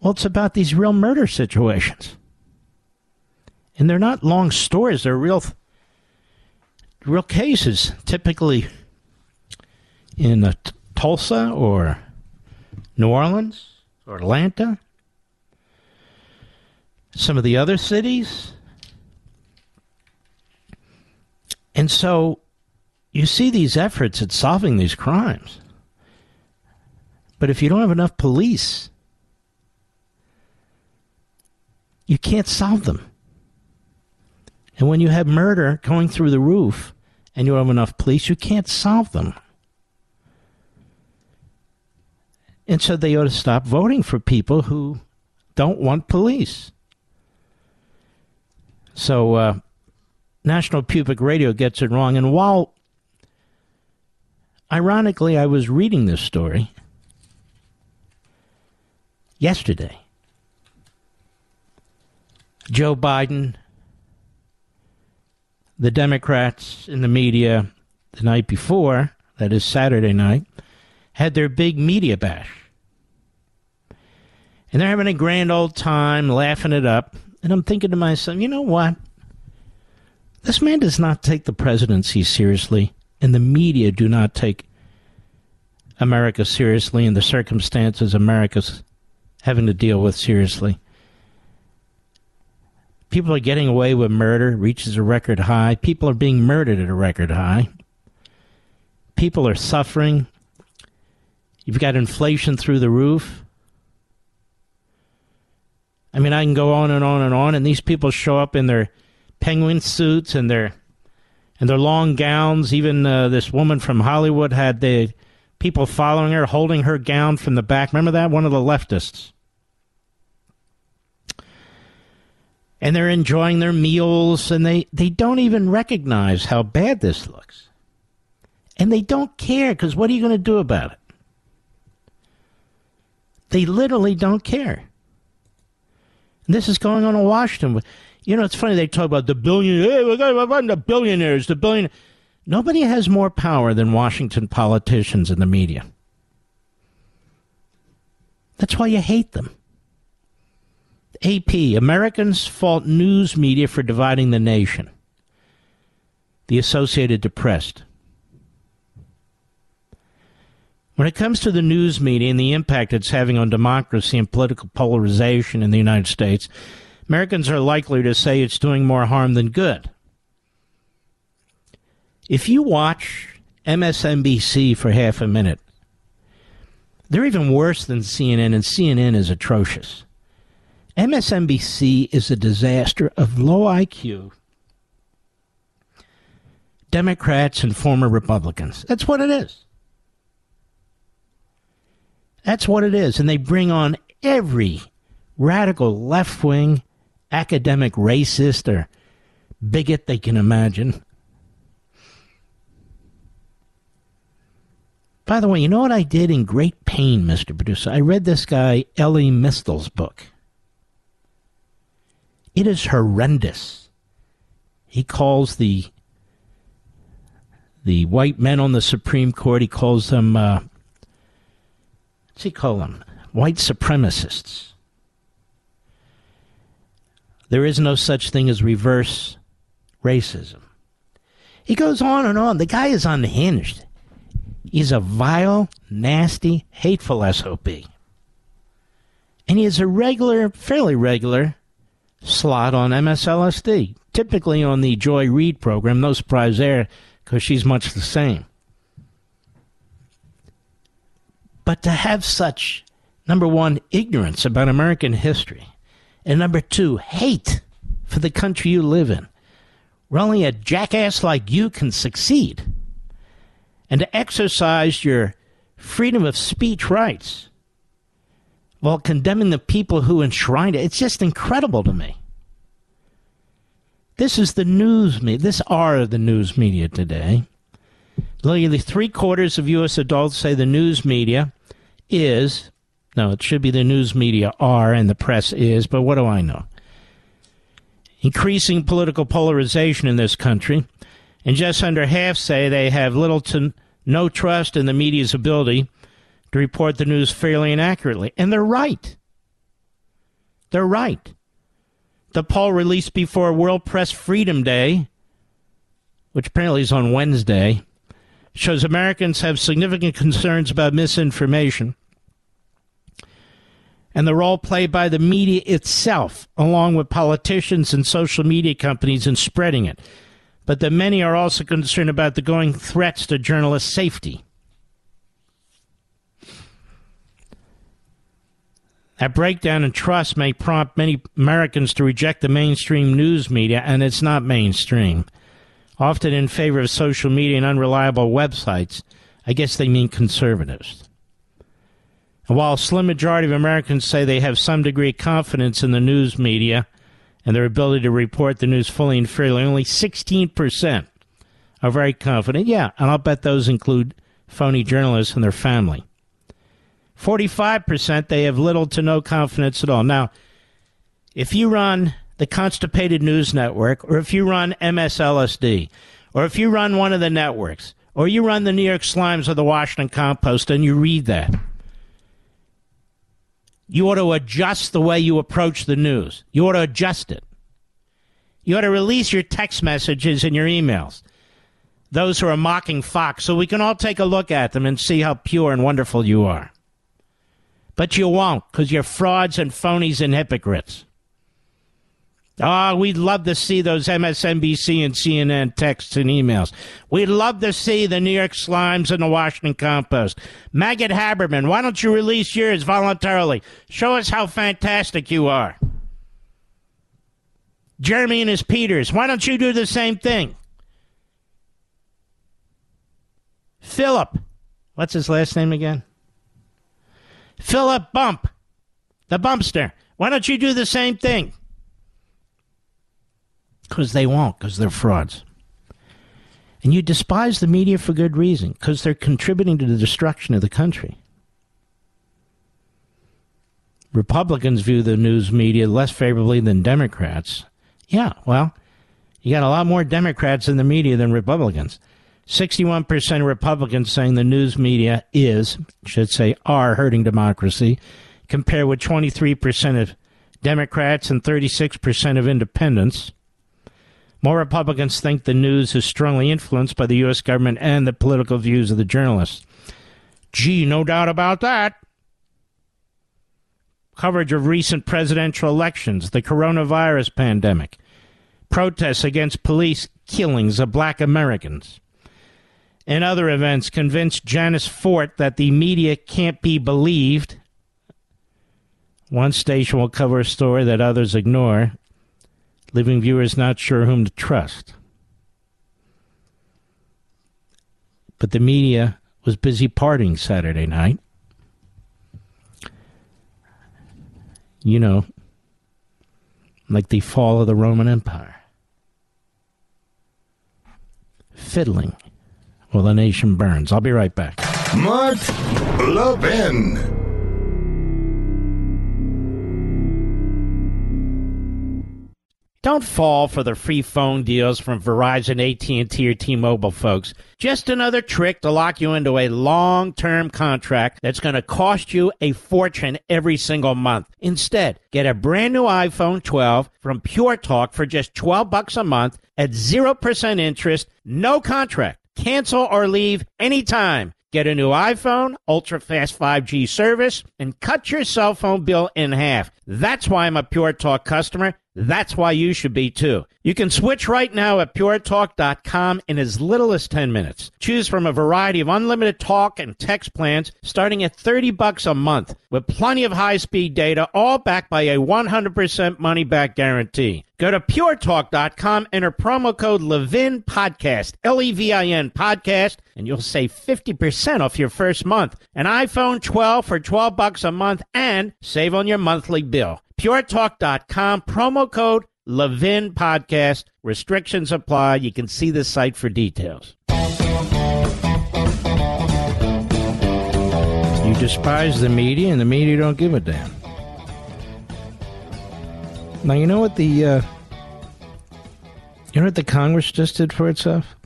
Well, it's about these real murder situations. And they're not long stories, they're real real cases, typically in uh, Tulsa or New Orleans or Atlanta. Some of the other cities. And so you see these efforts at solving these crimes. But if you don't have enough police, you can't solve them. And when you have murder going through the roof and you don't have enough police, you can't solve them. And so they ought to stop voting for people who don't want police. So, uh, National Public Radio gets it wrong. And while Ironically, I was reading this story yesterday. Joe Biden, the Democrats in the media the night before, that is Saturday night, had their big media bash. And they're having a grand old time, laughing it up. And I'm thinking to myself, you know what? This man does not take the presidency seriously and the media do not take America seriously and the circumstances America's having to deal with seriously. People are getting away with murder, reaches a record high. People are being murdered at a record high. People are suffering. You've got inflation through the roof. I mean, I can go on and on and on, and these people show up in their penguin suits and their and their long gowns. Even uh, this woman from Hollywood had the people following her, holding her gown from the back. Remember that? One of the leftists. And they're enjoying their meals, and they, they don't even recognize how bad this looks. And they don't care, because what are you going to do about it? They literally don't care. And this is going on in Washington. You know, it's funny they talk about the billion. Hey, we're going to run the billionaires. The billion. Nobody has more power than Washington politicians and the media. That's why you hate them. AP Americans fault news media for dividing the nation. The Associated Press. When it comes to the news media and the impact it's having on democracy and political polarization in the United States, Americans are likely to say it's doing more harm than good. If you watch MSNBC for half a minute, they're even worse than CNN, and CNN is atrocious. MSNBC is a disaster of low IQ Democrats and former Republicans. That's what it is. That's what it is. And they bring on every radical left wing academic racist or bigot they can imagine. By the way, you know what I did in great pain, Mr. Producer? I read this guy, Elie Mystal's book. It is horrendous. He calls the the white men on the Supreme Court, he calls them uh, what's he call them? White supremacists. There is no such thing as reverse racism. He goes on and on. The guy is unhinged. He's a vile, nasty, hateful SOB. And he is a regular, fairly regular slot on MSLSD, typically on the Joy Reid program. No surprise there, because she's much the same. But to have such, number one, ignorance about American history, and number two, hate for the country you live in, where only a jackass like you can succeed, and to exercise your freedom of speech rights while condemning the people who enshrined it, it's just incredible to me. This is the news media. This are the news media today. Nearly three quarters of U.S. adults say the news media is no, it should be the news media are and the press is, but what do I know? Increasing political polarization in this country, and just under half say they have little to no trust in the media's ability to report the news fairly and accurately. And they're right. They're right. The poll released before World Press Freedom Day, which apparently is on Wednesday, shows Americans have significant concerns about misinformation and the role played by the media itself, along with politicians and social media companies in spreading it. But that many are also concerned about the growing threats to journalist safety. That breakdown in trust may prompt many Americans to reject the mainstream news media, and it's not mainstream. Often in favor of social media and unreliable websites. I guess they mean conservatives. While a slim majority of Americans say they have some degree of confidence in the news media and their ability to report the news fully and fairly, only 16% are very confident. Yeah, and I'll bet those include phony journalists and their family. 45% they have little to no confidence at all. Now, if you run the Constipated News Network, or if you run MSLSD, or if you run one of the networks, or you run the New York Slimes or the Washington Compost and you read that, you ought to adjust the way you approach the news. You ought to adjust it. You ought to release your text messages and your emails. Those who are mocking Fox, so we can all take a look at them and see how pure and wonderful you are. But you won't, because you're frauds and phonies and hypocrites. Oh, we'd love to see those MSNBC and CNN texts and emails. We'd love to see the New York Slimes and the Washington Compost. Maggot Haberman, why don't you release yours voluntarily? Show us how fantastic you are. Jeremy and his Peters, why don't you do the same thing? Philip, what's his last name again? Philip Bump, the Bumpster. Why don't you do the same thing? Because they won't, because they're frauds. And you despise the media for good reason, because they're contributing to the destruction of the country. Republicans view the news media less favorably than Democrats. Yeah, well, you got a lot more Democrats in the media than Republicans. 61% of Republicans saying the news media is, should say, are hurting democracy, compared with 23% of Democrats and 36% of independents. More Republicans think the news is strongly influenced by the U.S. government and the political views of the journalists. Gee, no doubt about that. Coverage of recent presidential elections, the coronavirus pandemic, protests against police killings of black Americans, and other events convinced Janice Fort that the media can't be believed. One station will cover a story that others ignore, leaving viewers not sure whom to trust. But the media was busy partying Saturday night. You know, like the fall of the Roman Empire. Fiddling while the nation burns. I'll be right back. Mark Levin. Don't fall for the free phone deals from Verizon, AT&T, or T-Mobile, folks. Just another trick to lock you into a long-term contract that's going to cost you a fortune every single month. Instead, get a brand new iPhone 12 from Pure Talk for just 12 bucks a month at 0% interest, no contract. Cancel or leave anytime. Get a new iPhone, ultra fast 5G service, and cut your cell phone bill in half. That's why I'm a Pure Talk customer. That's why you should be too. You can switch right now at puretalk.com in as little as 10 minutes. Choose from a variety of unlimited talk and text plans starting at 30 bucks a month with plenty of high-speed data all backed by a 100% money back guarantee. Go to puretalk.com, enter promo code Levin Podcast, L E V I N Podcast, and you'll save 50% off your first month. An iPhone 12 for 12 bucks a month and save on your monthly bill. PureTalk.com, promo code Levin Podcast. Restrictions apply. You can see the site for details. You despise the media, and the media don't give a damn. Now you know what the uh, you know what the Congress just did for itself.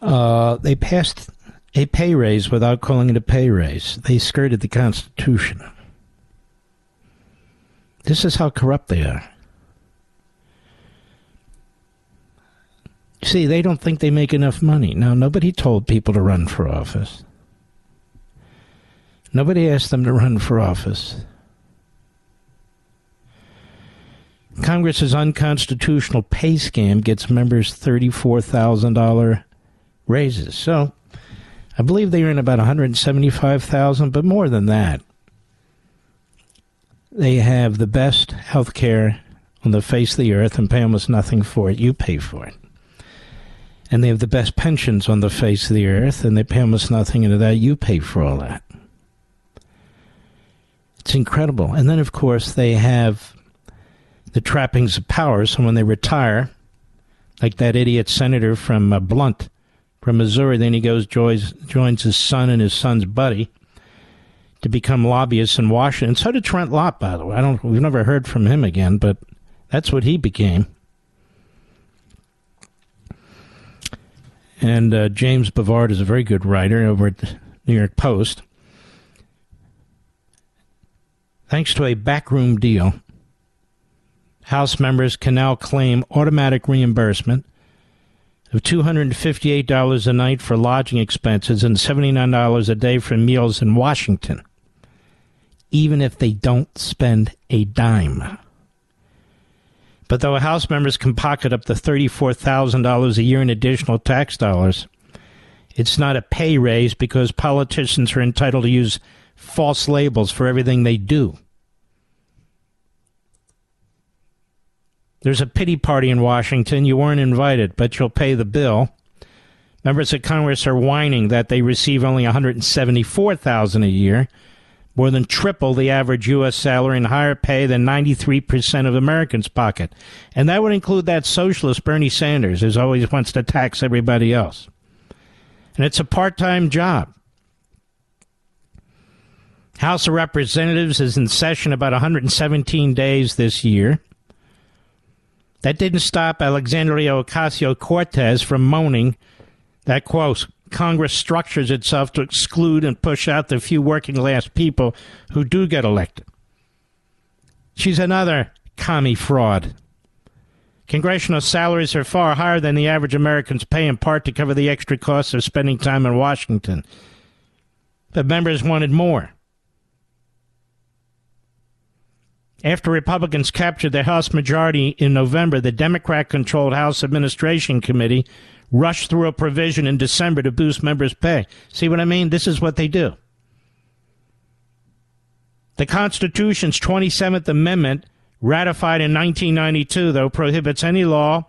Uh, they passed a pay raise without calling it a pay raise. They skirted the Constitution. This is how corrupt they are. See, they don't think they make enough money. Now, nobody told people to run for office. Nobody asked them to run for office. Congress's unconstitutional pay scam gets members $34,000 raises. So, I believe they earn about 175,000, but more than that. They have the best health care on the face of the earth and pay almost nothing for it. You pay for it. And they have the best pensions on the face of the earth and they pay almost nothing into that. You pay for all that. It's incredible. And then, of course, they have the trappings of power. So when they retire, like that idiot senator from uh, Blunt, from Missouri, then he goes joins joins his son and his son's buddy to become lobbyists in Washington. So did Trent Lott, by the way. I don't. We've never heard from him again, but that's what he became. And uh, James Bovard is a very good writer over at the New York Post. Thanks to a backroom deal, House members can now claim automatic reimbursement of $258 a night for lodging expenses and $79 a day for meals in Washington even if they don't spend a dime. But though House members can pocket up to $34,000 a year in additional tax dollars, it's not a pay raise because politicians are entitled to use false labels for everything they do. There's a pity party in Washington. You weren't invited, but you'll pay the bill. Members of Congress are whining that they receive only 174,000 a year more than triple the average U.S. salary and higher pay than 93% of Americans pocket. And that would include that socialist Bernie Sanders, who always wants to tax everybody else. And it's a part time job. House of Representatives is in session about 117 days this year. That didn't stop Alexandria Ocasio Cortez from moaning that, quote, Congress structures itself to exclude and push out the few working class people who do get elected. She's another commie fraud. Congressional salaries are far higher than the average Americans pay in part to cover the extra costs of spending time in Washington. But members wanted more. After Republicans captured the House majority in November, the Democrat controlled House Administration Committee rushed through a provision in December to boost members' pay. See what I mean? This is what they do. The Constitution's 27th Amendment, ratified in 1992, though, prohibits any law,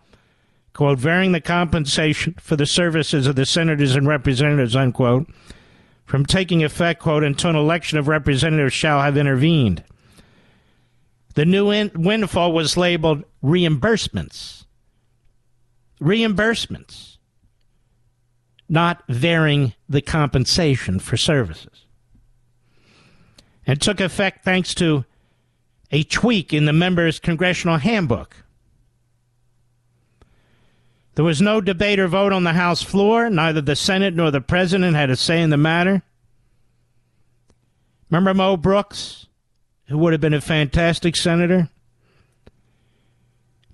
quote, varying the compensation for the services of the senators and representatives, unquote, from taking effect, quote, until an election of representatives shall have intervened. The new in- windfall was labeled reimbursements. Reimbursements, not varying the compensation for services. And took effect thanks to a tweak in the members' congressional handbook. There was no debate or vote on the House floor. Neither the Senate nor the President had a say in the matter. Remember Mo Brooks? who would have been a fantastic senator?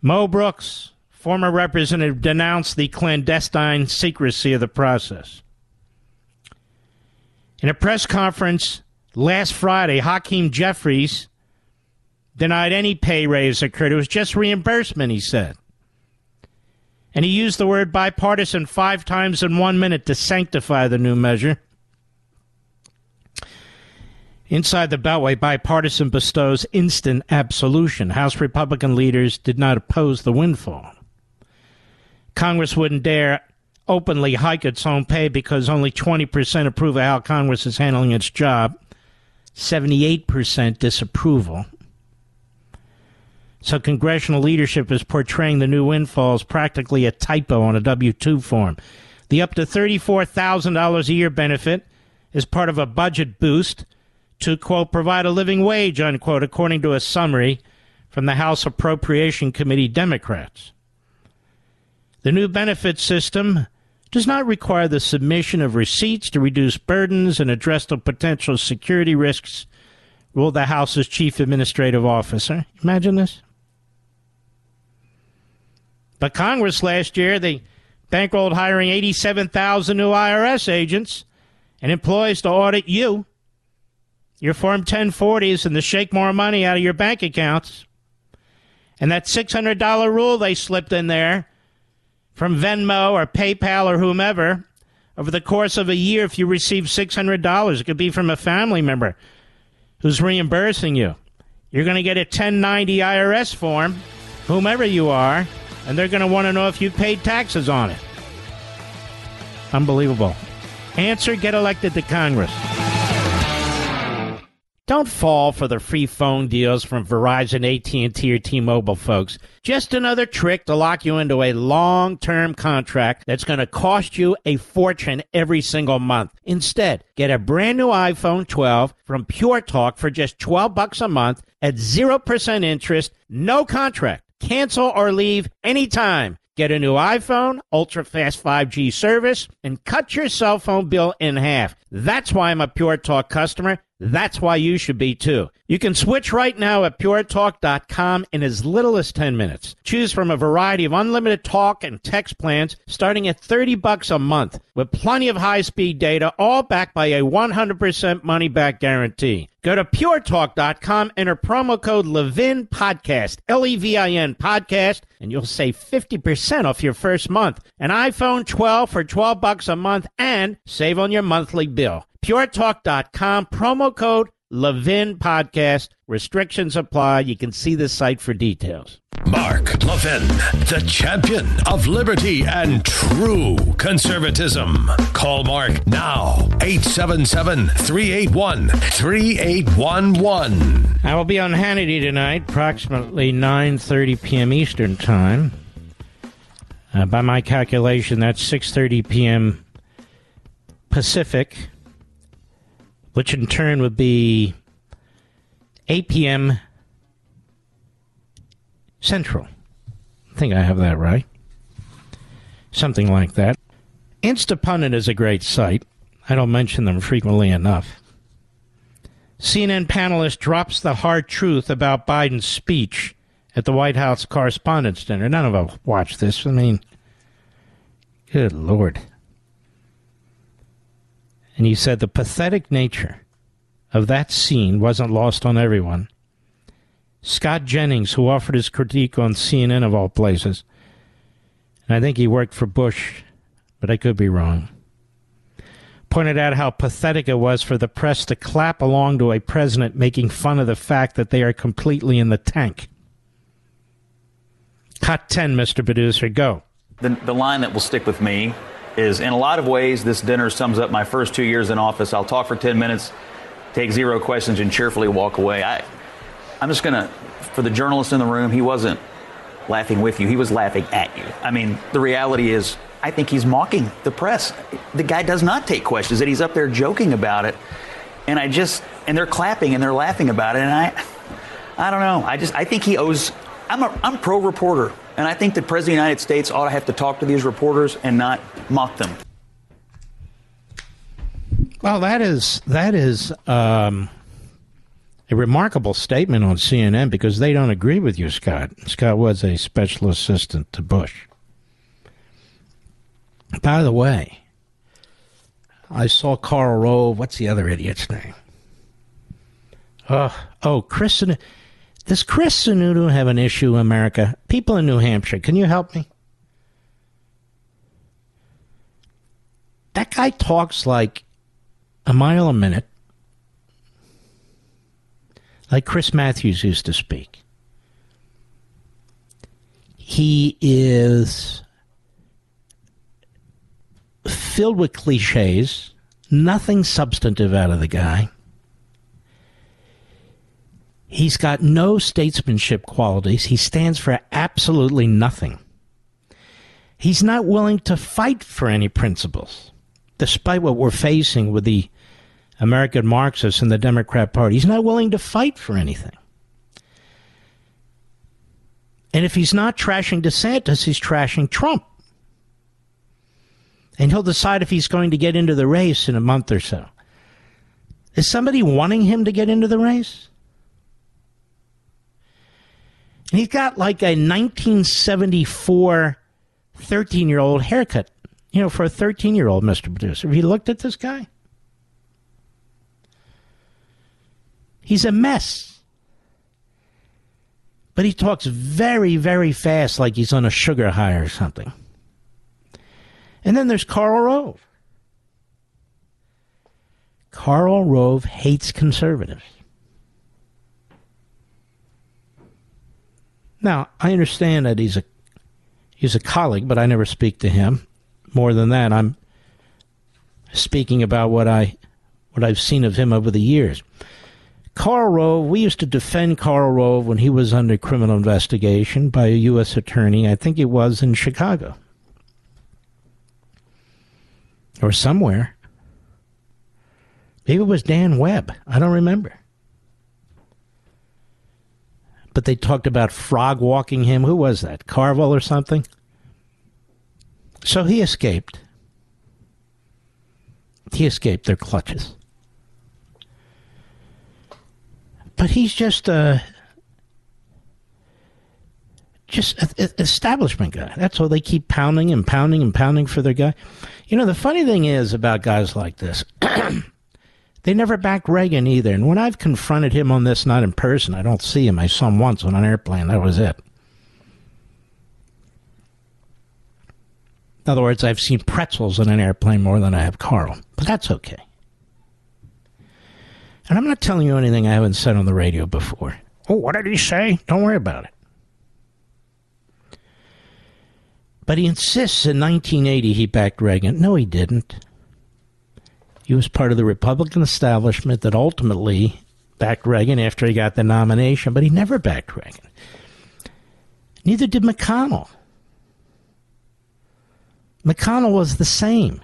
Mo Brooks, former representative, denounced the clandestine secrecy of the process. In a press conference last Friday, Hakeem Jeffries denied any pay raise occurred. It was just reimbursement, he said. And he used the word bipartisan five times in one minute to sanctify the new measure. Inside the Beltway, bipartisan bestows instant absolution. House Republican leaders did not oppose the windfall. Congress wouldn't dare openly hike its own pay because only 20% approve of how Congress is handling its job, 78% disapproval. So congressional leadership is portraying the new windfall as practically a typo on a W 2 form. The up to $34,000 a year benefit is part of a budget boost to, quote, provide a living wage, unquote, according to a summary from the House Appropriation Committee Democrats. The new benefit system does not require the submission of receipts to reduce burdens and address the potential security risks, ruled the House's chief administrative officer. Imagine this. But Congress last year, they bankrolled hiring 87,000 new IRS agents and employees to audit you your Form 1040s and to shake more money out of your bank accounts. And that $600 rule they slipped in there from Venmo or PayPal or whomever over the course of a year, if you receive $600, it could be from a family member who's reimbursing you. You're going to get a 1090 IRS form, whomever you are, and they're going to want to know if you paid taxes on it. Unbelievable. Answer get elected to Congress. Don't fall for the free phone deals from Verizon, AT&T, or T-Mobile, folks. Just another trick to lock you into a long-term contract that's going to cost you a fortune every single month. Instead, get a brand new iPhone 12 from Pure Talk for just 12 bucks a month at 0% interest, no contract. Cancel or leave anytime. Get a new iPhone, ultra fast 5G service, and cut your cell phone bill in half. That's why I'm a Pure Talk customer. That's why you should be too. You can switch right now at puretalk.com in as little as 10 minutes. Choose from a variety of unlimited talk and text plans starting at 30 bucks a month with plenty of high-speed data all backed by a 100% money back guarantee. Go to puretalk.com, enter promo code Levin Podcast, L E V I N Podcast, and you'll save 50% off your first month. An iPhone 12 for 12 bucks a month and save on your monthly bill puretalk.com, promo code Levin Podcast. Restrictions apply. You can see the site for details. Mark Levin, the champion of liberty and true conservatism. Call Mark now, 877 381 3811. I will be on Hannity tonight, approximately 9.30 p.m. Eastern Time. Uh, by my calculation, that's 6.30 p.m. Pacific which in turn would be 8 p.m. Central I think I have that right. Something like that. Instapundit is a great site. I don't mention them frequently enough. CNN panelist drops the hard truth about Biden's speech at the White House Correspondents' Dinner. None of us watch this. I mean, good Lord. And he said the pathetic nature of that scene wasn't lost on everyone. Scott Jennings, who offered his critique on CNN of all places, and I think he worked for Bush, but I could be wrong, pointed out how pathetic it was for the press to clap along to a president making fun of the fact that they are completely in the tank. Cut 10, Mr. Producer, go. The, the line that will stick with me is in a lot of ways, this dinner sums up my first two years in office. I'll talk for 10 minutes, take zero questions, and cheerfully walk away. I, I'm just going to, for the journalist in the room, he wasn't laughing with you, he was laughing at you. I mean, the reality is, I think he's mocking the press. The guy does not take questions, and he's up there joking about it. And I just, and they're clapping and they're laughing about it. And I, I don't know. I just, I think he owes, I'm a, I'm pro reporter. And I think the President of the United States ought to have to talk to these reporters and not mock them. Well, that is that is um, a remarkable statement on CNN because they don't agree with you, Scott. Scott was a special assistant to Bush. By the way, I saw Karl Rove. What's the other idiot's name? Uh, oh, Chris. Does Chris Sununu have an issue, America? People in New Hampshire, can you help me? That guy talks like a mile a minute, like Chris Matthews used to speak. He is filled with cliches, nothing substantive out of the guy. He's got no statesmanship qualities. He stands for absolutely nothing. He's not willing to fight for any principles, despite what we're facing with the American Marxists and the Democrat Party. He's not willing to fight for anything. And if he's not trashing DeSantis, he's trashing Trump. And he'll decide if he's going to get into the race in a month or so. Is somebody wanting him to get into the race? And he's got like a 1974 13 year old haircut. You know, for a 13 year old, Mr. Producer. Have you looked at this guy? He's a mess. But he talks very, very fast, like he's on a sugar high or something. And then there's Karl Rove. Karl Rove hates conservatives. Now, I understand that he's a he's a colleague, but I never speak to him. More than that, I'm speaking about what I what I've seen of him over the years. Karl Rove, we used to defend Karl Rove when he was under criminal investigation by a U.S. attorney. I think it was in Chicago or somewhere. Maybe it was Dan Webb. I don't remember but they talked about frog walking him. Who was that? Carville or something? So he escaped. He escaped their clutches. But he's just a just an establishment guy. That's all they keep pounding and pounding and pounding for their guy. You know, the funny thing is about guys like this. [clears throat] They never backed Reagan either. And when I've confronted him on this, not in person, I don't see him. I saw him once on an airplane. That was it. In other words, I've seen pretzels on an airplane more than I have Karl, But that's okay. And I'm not telling you anything I haven't said on the radio before. Oh, what did he say? Don't worry about it. But he insists in 1980 he backed Reagan. No, he didn't. He was part of the Republican establishment that ultimately backed Reagan after he got the nomination, but he never backed Reagan. Neither did McConnell. McConnell was the same.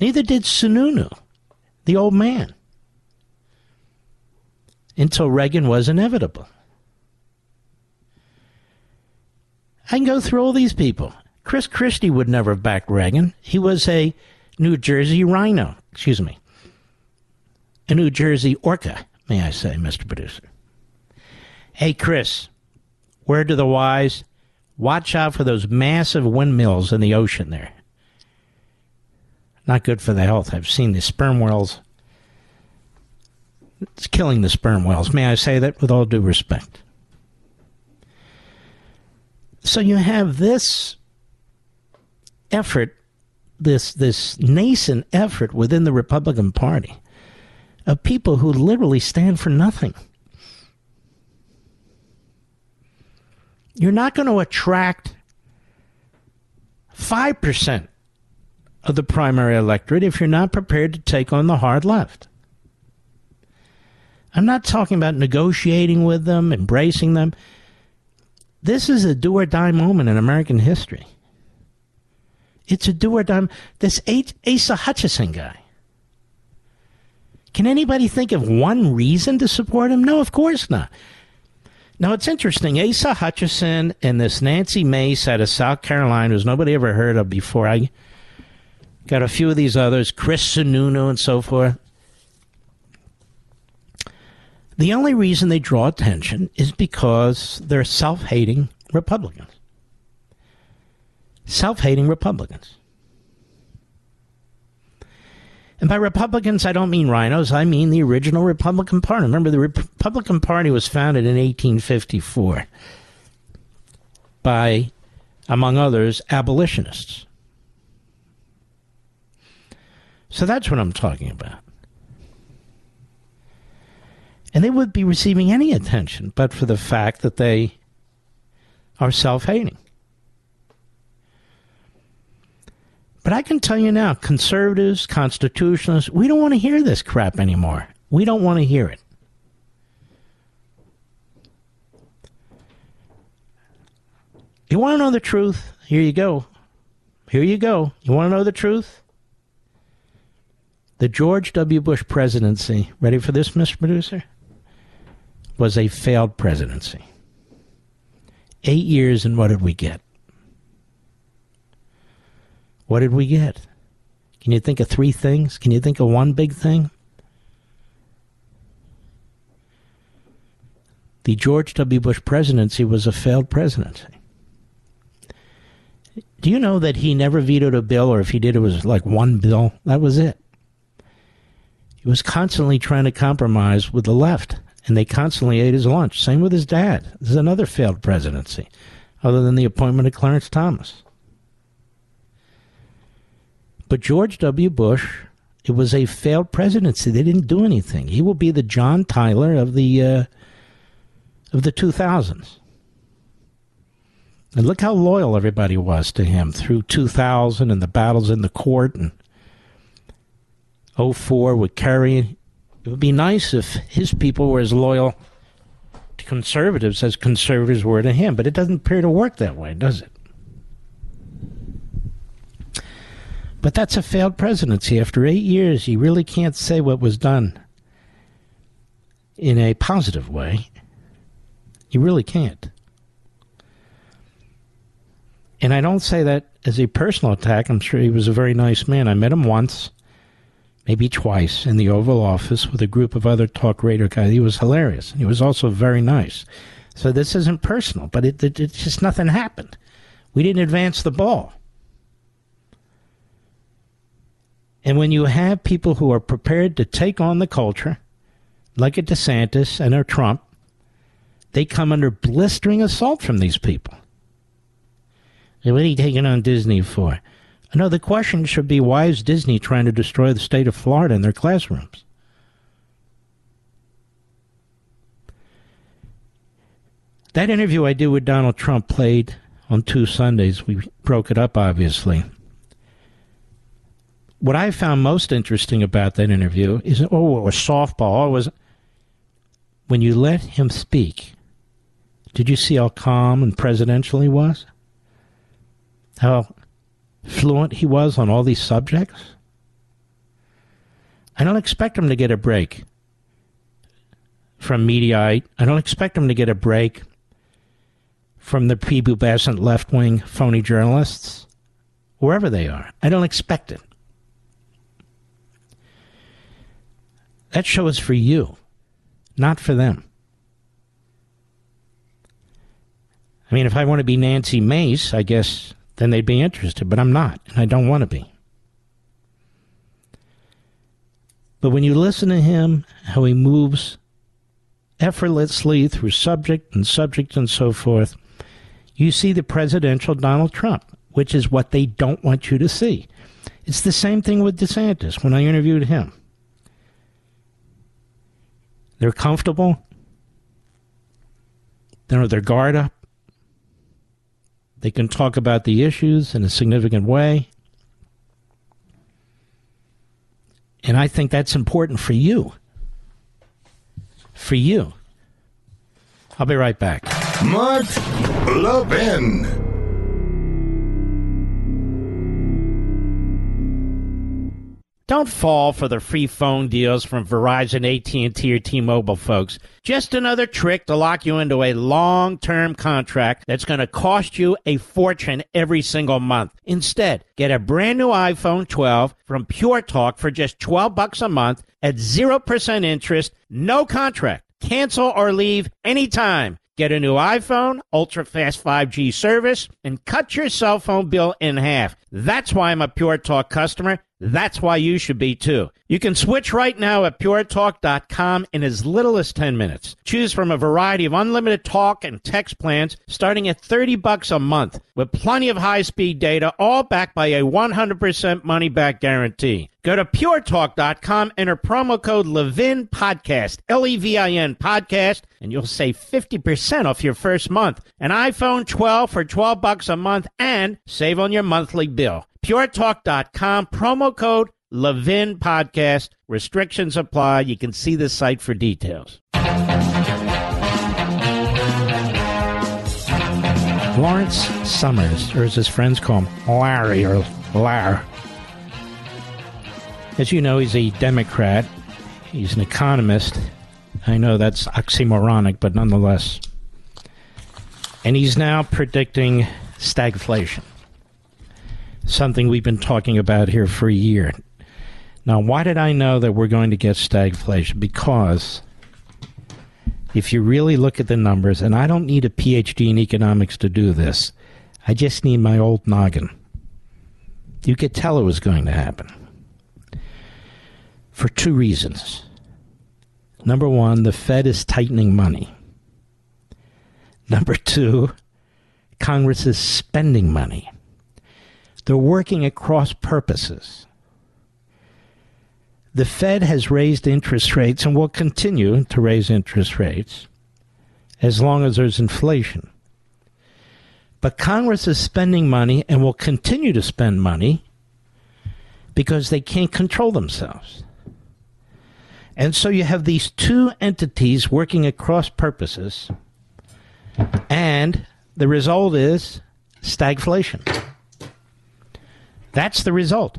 Neither did Sununu, the old man, until Reagan was inevitable. I can go through all these people. Chris Christie would never have backed Reagan. He was a New Jersey rhino. Excuse me. A New Jersey orca, may I say, Mr. Producer. Hey, Chris, word to the wise watch out for those massive windmills in the ocean there. Not good for the health. I've seen the sperm whales. It's killing the sperm whales. May I say that with all due respect? So you have this effort, this this nascent effort within the Republican Party of people who literally stand for nothing. You're not going to attract 5% of the primary electorate if you're not prepared to take on the hard left. I'm not talking about negotiating with them, embracing them. This is a do or die moment in American history. It's a do or die. This Asa Hutchinson guy. Can anybody think of one reason to support him? No, of course not. Now it's interesting. Asa Hutchinson and this Nancy Mace out of South Carolina, who's nobody ever heard of before. I got a few of these others, Chris Sununu and so forth. The only reason they draw attention is because they're self hating Republicans. Self hating Republicans. And by Republicans, I don't mean rhinos, I mean the original Republican Party. Remember, the Republican Party was founded in 1854 by, among others, abolitionists. So that's what I'm talking about and they would be receiving any attention but for the fact that they are self hating. But I can tell you now, conservatives, constitutionalists, we don't want to hear this crap anymore. We don't want to hear it. You want to know the truth? Here you go. Here you go. You want to know the truth? The George W. Bush presidency, ready for this, Mr. Producer? was a failed presidency. Eight years, and what did we get? What did we get? Can you think of three things? Can you think of one big thing? The George W. Bush presidency was a failed presidency. Do you know that he never vetoed a bill, or if he did, it was like one bill? That was it. He was constantly trying to compromise with the left and they constantly ate his lunch. Same with his dad. This is another failed presidency, other than the appointment of Clarence Thomas. But George W. Bush, it was a failed presidency. They didn't do anything. He will be the John Tyler of the uh, of the 2000s. And look how loyal everybody was to him through 2000 and the battles in the court and 04 with Kerry it would be nice if his people were as loyal to conservatives as conservatives were to him, but it doesn't appear to work that way, does it? But that's a failed presidency. After eight years, you really can't say what was done in a positive way. You really can't. And I don't say that as a personal attack. I'm sure he was a very nice man. I met him once maybe twice in the Oval Office with a group of other talk radio guys. He was hilarious. He was also very nice. So this isn't personal, but it, it, just nothing happened. We didn't advance the ball. And when you have people who are prepared to take on the culture, like a DeSantis and a Trump, they come under blistering assault from these people. what are you taking on Disney for? No, the question should be why is Disney trying to destroy the state of Florida in their classrooms? That interview I did with Donald Trump played on two Sundays. We broke it up, obviously. What I found most interesting about that interview is oh, it was softball. It was when you let him speak. Did you see how calm and presidential he was? How fluent he was on all these subjects? I don't expect him to get a break from Mediaite. I don't expect him to get a break from the prepubescent left wing phony journalists, wherever they are. I don't expect it. That show is for you, not for them. I mean, if I want to be Nancy Mace, I guess then they'd be interested, but I'm not, and I don't want to be. But when you listen to him, how he moves effortlessly through subject and subject and so forth, you see the presidential Donald Trump, which is what they don't want you to see. It's the same thing with DeSantis when I interviewed him. They're comfortable. They know their guard up. They can talk about the issues in a significant way. And I think that's important for you. For you. I'll be right back. Mark Levin. Don't fall for the free phone deals from Verizon, AT&T, or T-Mobile, folks. Just another trick to lock you into a long-term contract that's going to cost you a fortune every single month. Instead, get a brand new iPhone 12 from Pure Talk for just 12 bucks a month at 0% interest, no contract. Cancel or leave anytime. Get a new iPhone, ultra fast 5G service, and cut your cell phone bill in half. That's why I'm a Pure Talk customer. That's why you should be too. You can switch right now at puretalk.com in as little as 10 minutes. Choose from a variety of unlimited talk and text plans starting at 30 bucks a month with plenty of high-speed data all backed by a 100% money back guarantee. Go to puretalk.com, enter promo code Levin Podcast, L E V I N Podcast, and you'll save 50% off your first month. An iPhone 12 for 12 bucks a month and save on your monthly bill. PureTalk.com, promo code Levin Podcast. Restrictions apply. You can see the site for details. Lawrence Summers, or as his friends call him, Larry or Lar. As you know, he's a Democrat. He's an economist. I know that's oxymoronic, but nonetheless. And he's now predicting stagflation something we've been talking about here for a year. Now, why did I know that we're going to get stagflation? Because if you really look at the numbers, and I don't need a PhD in economics to do this, I just need my old noggin. You could tell it was going to happen. For two reasons. Number one, the Fed is tightening money. Number two, Congress is spending money. They're working at cross purposes. The Fed has raised interest rates and will continue to raise interest rates as long as there's inflation. But Congress is spending money and will continue to spend money because they can't control themselves. And so you have these two entities working across purposes, and the result is stagflation. That's the result.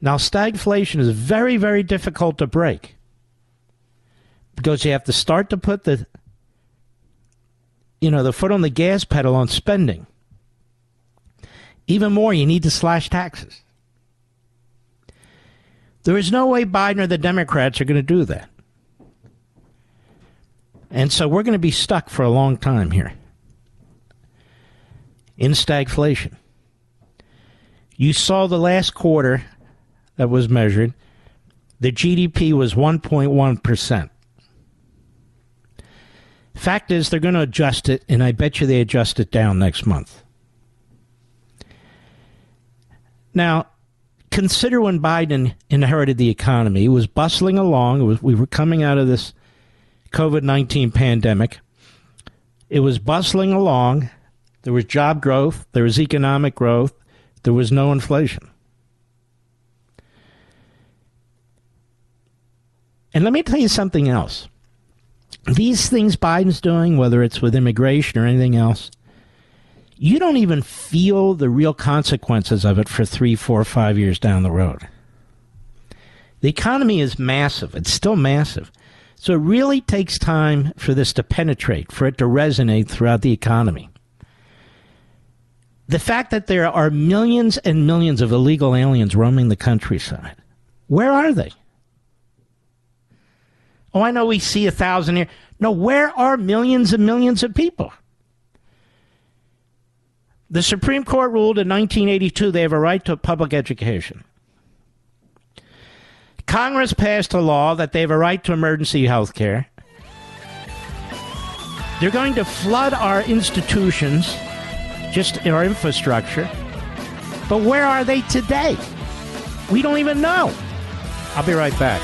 Now, stagflation is very, very difficult to break because you have to start to put the you know the foot on the gas pedal on spending. Even more, you need to slash taxes. There is no way Biden or the Democrats are going to do that. And so we're going to be stuck for a long time here in stagflation. You saw the last quarter that was measured, the GDP was 1.1%. Fact is, they're going to adjust it, and I bet you they adjust it down next month. Now, consider when Biden inherited the economy. It was bustling along. Was, we were coming out of this COVID 19 pandemic. It was bustling along. There was job growth, there was economic growth, there was no inflation. And let me tell you something else. These things Biden's doing, whether it's with immigration or anything else, you don't even feel the real consequences of it for three, four, five years down the road. The economy is massive. It's still massive. So it really takes time for this to penetrate, for it to resonate throughout the economy. The fact that there are millions and millions of illegal aliens roaming the countryside, where are they? Oh, I know we see a thousand here. No, where are millions and millions of people? The Supreme Court ruled in 1982 they have a right to public education. Congress passed a law that they have a right to emergency health care. They're going to flood our institutions, just in our infrastructure. But where are they today? We don't even know. I'll be right back.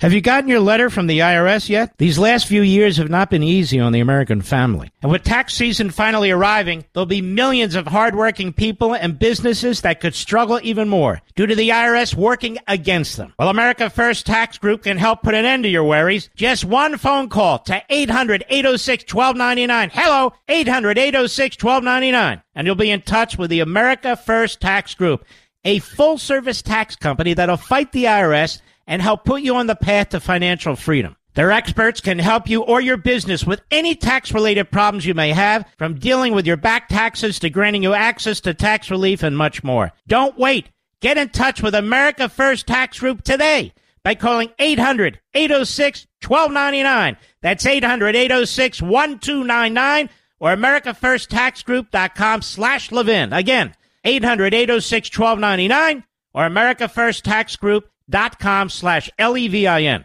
Have you gotten your letter from the IRS yet? These last few years have not been easy on the American family. And with tax season finally arriving, there'll be millions of hardworking people and businesses that could struggle even more due to the IRS working against them. Well, America First Tax Group can help put an end to your worries. Just one phone call to 800 806 1299. Hello, 800 806 1299. And you'll be in touch with the America First Tax Group, a full service tax company that'll fight the IRS and help put you on the path to financial freedom. Their experts can help you or your business with any tax related problems you may have, from dealing with your back taxes to granting you access to tax relief and much more. Don't wait. Get in touch with America First Tax Group today by calling 800 806 1299. That's 800 806 1299 or AmericaFirstTaxGroup.com slash Levin. Again, 800 806 1299 or AmericaFirstTaxGroup.com dot com slash L-E-V-I-N.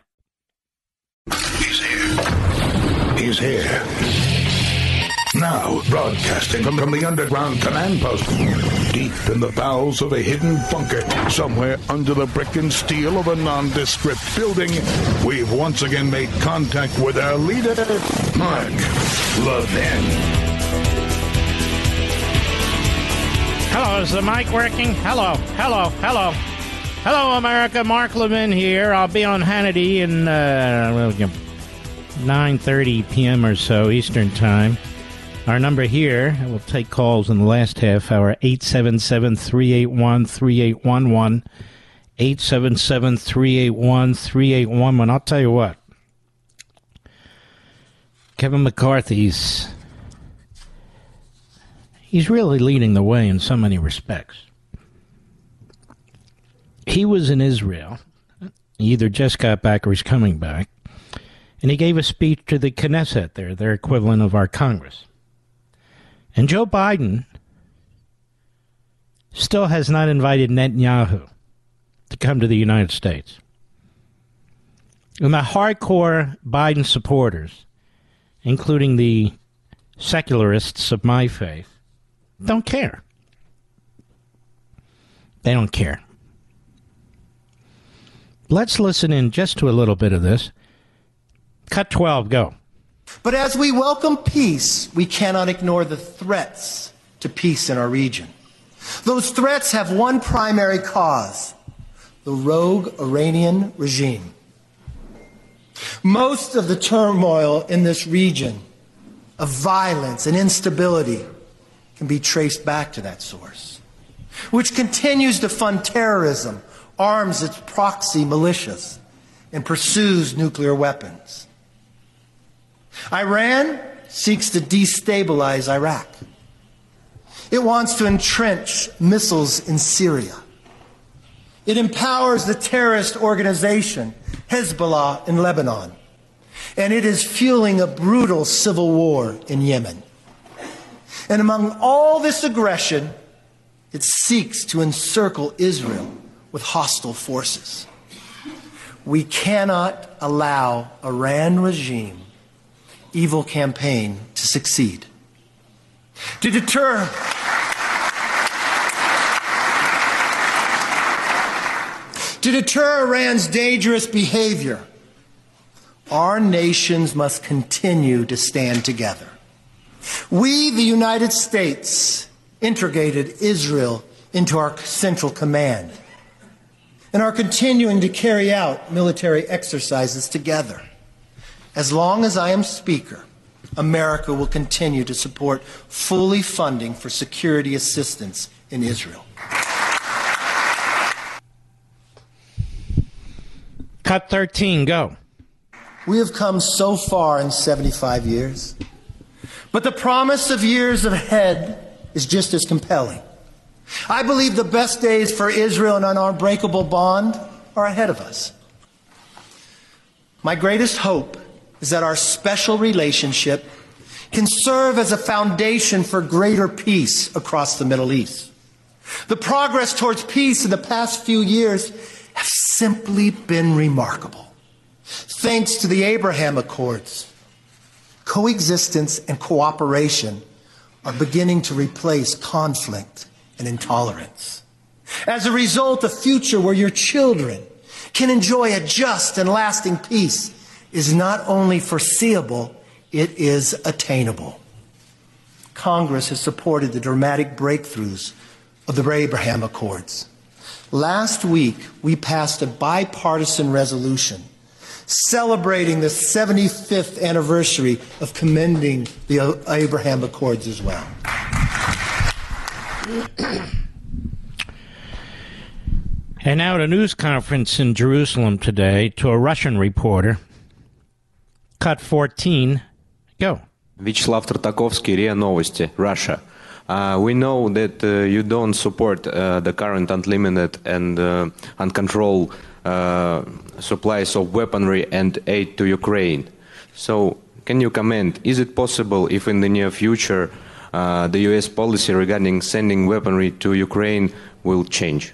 He's here. He's here. Now, broadcasting from, from the underground command post, deep in the bowels of a hidden bunker, somewhere under the brick and steel of a nondescript building, we've once again made contact with our leader, Mark Levin. Hello, is the mic working? Hello, hello, hello. Hello, America. Mark Levin here. I'll be on Hannity in uh, 9.30 p.m. or so Eastern Time. Our number here, we'll take calls in the last half hour, 877-381-3811. 877-381-3811. I'll tell you what. Kevin McCarthy's he's really leading the way in so many respects he was in Israel. He either just got back or he's coming back. And he gave a speech to the Knesset there, their equivalent of our Congress. And Joe Biden still has not invited Netanyahu to come to the United States. And the hardcore Biden supporters, including the secularists of my faith, don't care. They don't care. Let's listen in just to a little bit of this. Cut 12, go. But as we welcome peace, we cannot ignore the threats to peace in our region. Those threats have one primary cause the rogue Iranian regime. Most of the turmoil in this region of violence and instability can be traced back to that source, which continues to fund terrorism, arms its proxy militias, and pursues nuclear weapons. Iran seeks to destabilize Iraq. It wants to entrench missiles in Syria. It empowers the terrorist organization Hezbollah in Lebanon. And it is fueling a brutal civil war in Yemen. And among all this aggression, it seeks to encircle Israel with hostile forces. We cannot allow Iran regime evil campaign to succeed. To deter To deter Iran's dangerous behavior, our nations must continue to stand together. We, the United States, integrated Israel into our central command and are continuing to carry out military exercises together. As long as I am Speaker, America will continue to support fully funding for security assistance in Israel. Cut 13, go. We have come so far in 75 years, but the promise of years ahead is just as compelling. I believe the best days for Israel and an unbreakable bond are ahead of us. My greatest hope is that our special relationship can serve as a foundation for greater peace across the Middle East. The progress towards peace in the past few years have simply been remarkable. Thanks to the Abraham Accords, coexistence and cooperation are beginning to replace conflict and intolerance. As a result, a future where your children can enjoy a just and lasting peace is not only foreseeable, it is attainable. Congress has supported the dramatic breakthroughs of the Abraham Accords. Last week, we passed a bipartisan resolution celebrating the 75th anniversary of commending the Abraham Accords as well. [clears throat] And now at a news conference in Jerusalem today to a Russian reporter. Cut 14. Go. Vyacheslav Tartakovsky, RIA Novosti, Russia. Uh, we know that uh, you don't support uh, the current unlimited and uh, uncontrolled uh, supplies of weaponry and aid to Ukraine. So, can you comment? Is it possible if in the near future uh, the U.S. policy regarding sending weaponry to Ukraine will change?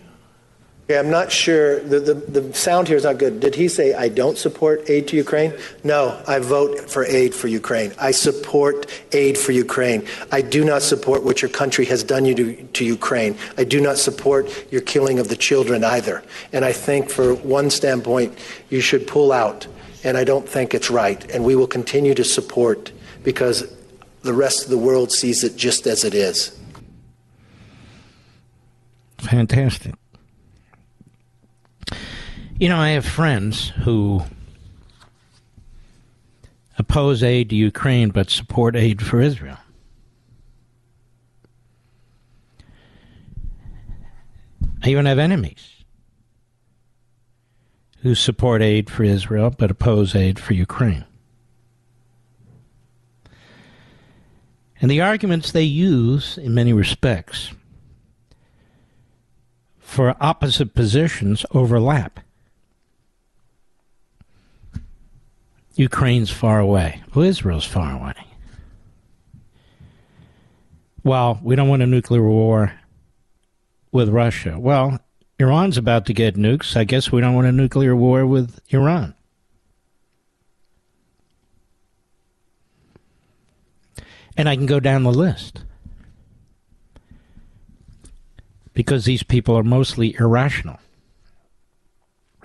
Okay, I'm not sure. The, the, the sound here is not good. Did he say, I don't support aid to Ukraine? No, I vote for aid for Ukraine. I support aid for Ukraine. I do not support what your country has done you to, to Ukraine. I do not support your killing of the children either. And I think, for one standpoint, you should pull out. And I don't think it's right. And we will continue to support because the rest of the world sees it just as it is. Fantastic. You know, I have friends who oppose aid to Ukraine but support aid for Israel. I even have enemies who support aid for Israel but oppose aid for Ukraine. And the arguments they use, in many respects, for opposite positions overlap. Ukraine's far away. Well, Israel's far away. Well, we don't want a nuclear war with Russia. Well, Iran's about to get nukes. I guess we don't want a nuclear war with Iran. And I can go down the list. Because these people are mostly irrational.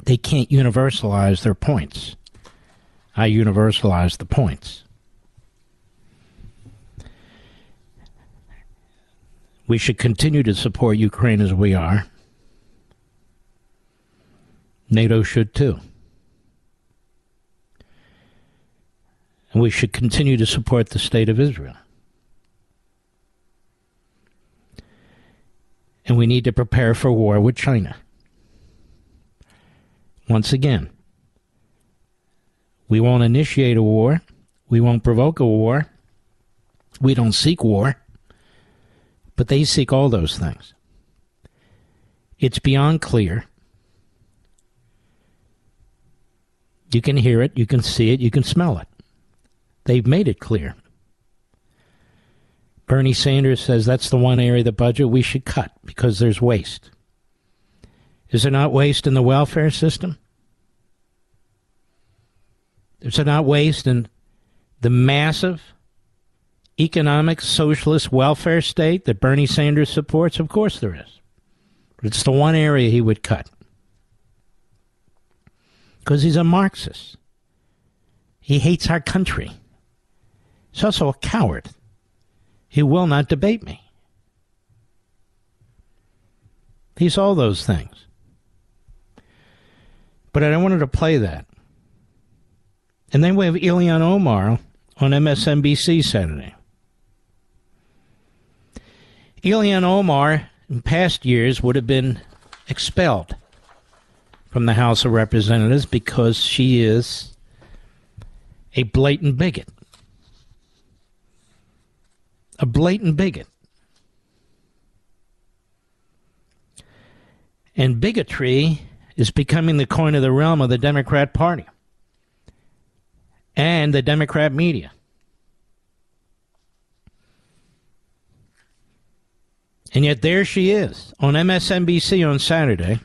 They can't universalize their points. I universalize the points. We should continue to support Ukraine as we are. NATO should too. And we should continue to support the state of Israel. And we need to prepare for war with China. Once again, we won't initiate a war. We won't provoke a war. We don't seek war. But they seek all those things. It's beyond clear. You can hear it, you can see it, you can smell it. They've made it clear. Bernie Sanders says that's the one area of the budget we should cut because there's waste. Is there not waste in the welfare system? Is there not waste in the massive economic socialist welfare state that Bernie Sanders supports? Of course there is. But it's the one area he would cut. Because he's a Marxist. He hates our country. He's also a coward. He will not debate me. He's all those things. But I don't wanted to play that. And then we have Ilhan Omar on MSNBC Saturday. Ilhan Omar, in past years, would have been expelled from the House of Representatives because she is a blatant bigot. A blatant bigot. And bigotry is becoming the coin of the realm of the Democrat Party and the Democrat media. And yet there she is on MSNBC on Saturday.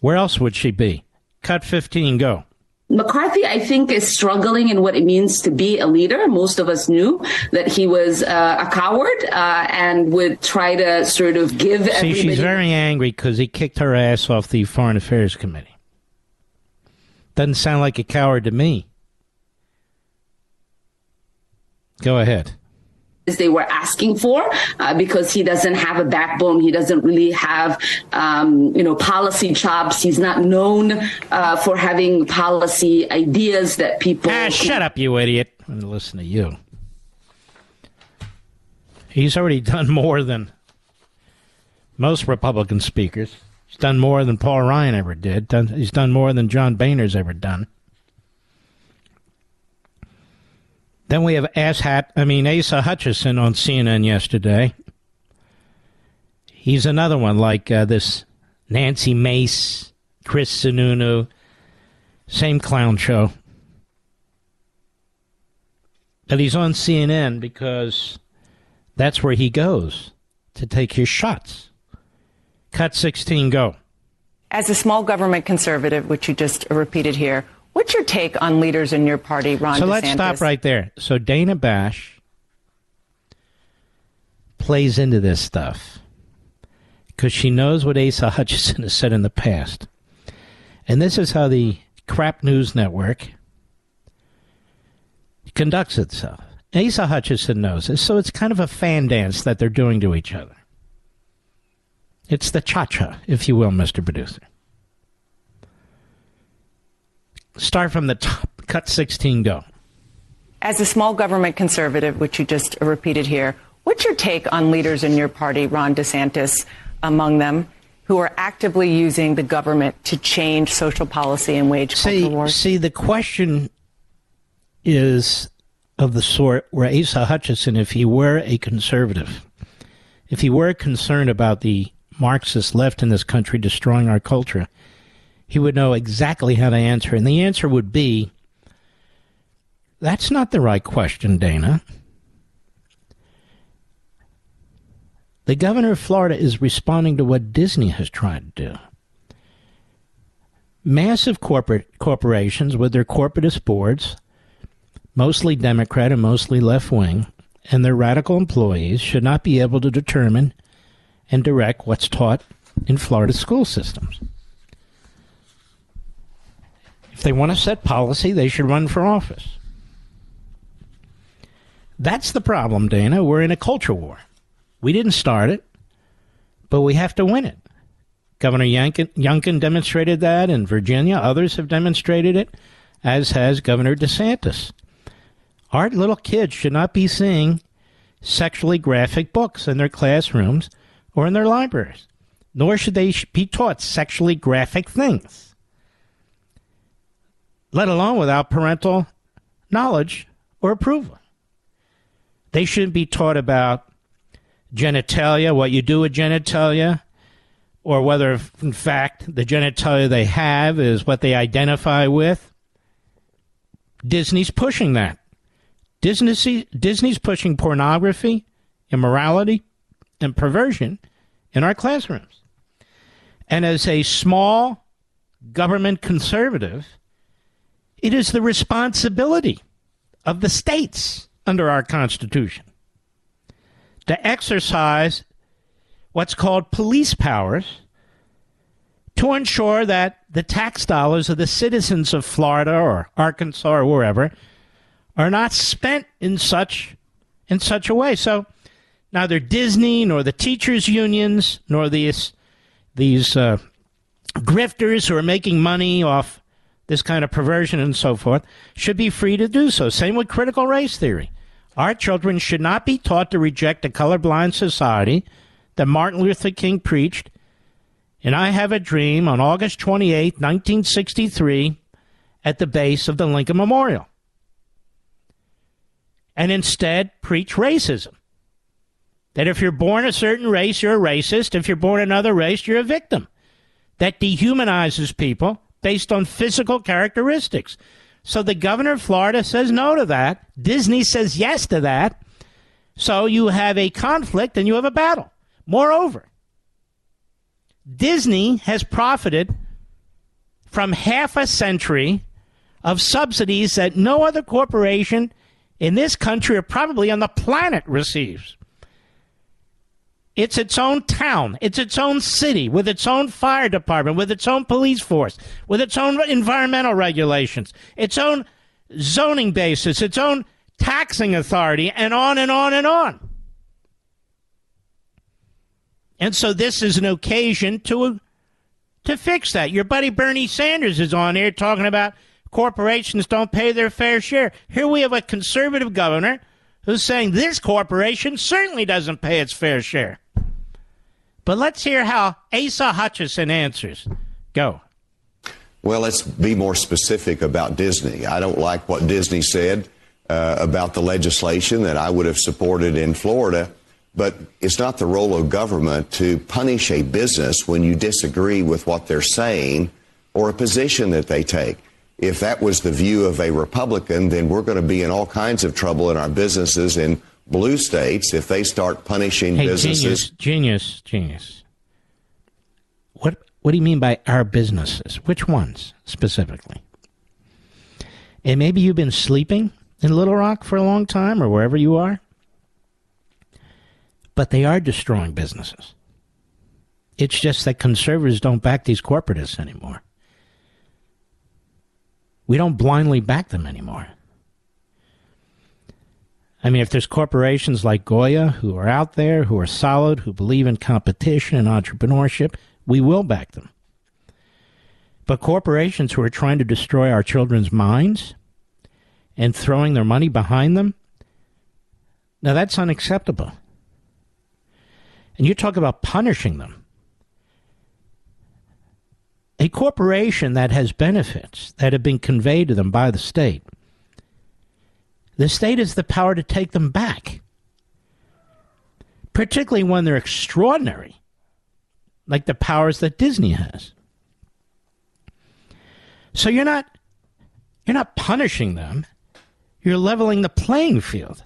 Where else would she be? Cut 15, go. McCarthy, I think, is struggling in what it means to be a leader. Most of us knew that he was uh, a coward uh, and would try to sort of give. See, everybody- she's very angry because he kicked her ass off the Foreign Affairs Committee. Doesn't sound like a coward to me. Go ahead. They were asking for uh, because he doesn't have a backbone. He doesn't really have, um, you know, policy chops. He's not known uh, for having policy ideas that people. Ah, shut up, you idiot. I'm gonna listen to you. He's already [laughs] done more than most Republican speakers. He's done more than Paul Ryan ever did. Done, he's done more than John Boehner's ever done. Then we have Asshat, I mean Asa Hutchinson on CNN yesterday. He's another one like uh, this Nancy Mace, Chris Sununu, same clown show. But he's on CNN because that's where he goes to take his shots. Cut 16, go. As a small government conservative, which you just repeated here, what's your take on leaders in your party, Ron so DeSantis? let's stop right there. So Dana Bash plays into this stuff because she knows what Asa [laughs] Hutchinson has said in the past. And this is how the crap news network conducts itself. Asa Hutchinson knows this, so it's kind of a fan dance that they're doing to each other. It's the cha cha, if you will, Mr. Producer. Start from the top. Cut 16, go. As a small government conservative, which you just repeated here, what's your take on leaders in your party, Ron DeSantis among them, who are actively using the government to change social policy and wage See, culture wars? see, the question is of the sort where Asa Hutchinson, if he were a conservative, if he were concerned about the Marxist left in this country destroying our culture, he would know exactly how to answer. And the answer would be that's not the right question, Dana. The governor of Florida is responding to what Disney has tried to do. Massive corporate corporations with their corporatist boards, mostly Democrat and mostly left wing, and their radical employees should not be able to determine and direct what's taught in Florida school systems. If they want to set policy, they should run for office. That's the problem, Dana. We're in a culture war. We didn't start it, but we have to win it. Governor Youngkin demonstrated that in Virginia. Others have demonstrated it, as has Governor DeSantis. Our little kids should not be seeing sexually graphic books in their classrooms or in their libraries, nor should they be taught sexually graphic things, let alone without parental knowledge or approval. They shouldn't be taught about genitalia, what you do with genitalia, or whether, in fact, the genitalia they have is what they identify with. Disney's pushing that. Disney, Disney's pushing pornography, immorality, and perversion in our classrooms. And as a small government conservative, it is the responsibility of the states under our Constitution to exercise what's called police powers to ensure that the tax dollars of the citizens of Florida or Arkansas or wherever are not spent in such in such a way. So neither Disney nor the teachers unions nor these these uh, grifters who are making money off this kind of perversion and so forth should be free to do so. Same with critical race theory. Our children should not be taught to reject a colorblind society that Martin Luther King preached And I have a dream on August 28, 1963, at the base of the Lincoln Memorial. And instead preach racism. That if you're born a certain race, you're a racist. If you're born another race, you're a victim. That dehumanizes people based on physical characteristics. So the governor of Florida says no to that. Disney says yes to that. So you have a conflict and you have a battle. Moreover, Disney has profited from half a century of subsidies that no other corporation in this country or probably on the planet receives. It's its own town. It's its own city with its own fire department, with its own police force, with its own environmental regulations, its own zoning basis, its own taxing authority, and on and on and on. And so this is an occasion to to fix that. Your buddy Bernie Sanders is on here talking about corporations don't pay their fair share. Here we have a conservative governor who's saying this corporation certainly doesn't pay its fair share. But let's hear how Asa Hutchinson answers. Go. Well, let's be more specific about Disney. I don't like what Disney said uh, about the legislation that I would have supported in Florida, but it's not the role of government to punish a business when you disagree with what they're saying or a position that they take. If that was the view of a Republican, then we're going to be in all kinds of trouble in our businesses in blue states if they start punishing hey, businesses. Genius, genius, genius. What what do you mean by our businesses? Which ones specifically? And maybe you've been sleeping in Little Rock for a long time or wherever you are. But they are destroying businesses. It's just that conservatives don't back these corporatists anymore. We don't blindly back them anymore. I mean, if there's corporations like Goya who are out there, who are solid, who believe in competition and entrepreneurship, we will back them. But corporations who are trying to destroy our children's minds and throwing their money behind them, now that's unacceptable. And you talk about punishing them. A corporation that has benefits that have been conveyed to them by the state the state has the power to take them back, particularly when they're extraordinary, like the powers that Disney has. So you're not you're not punishing them. You're leveling the playing field.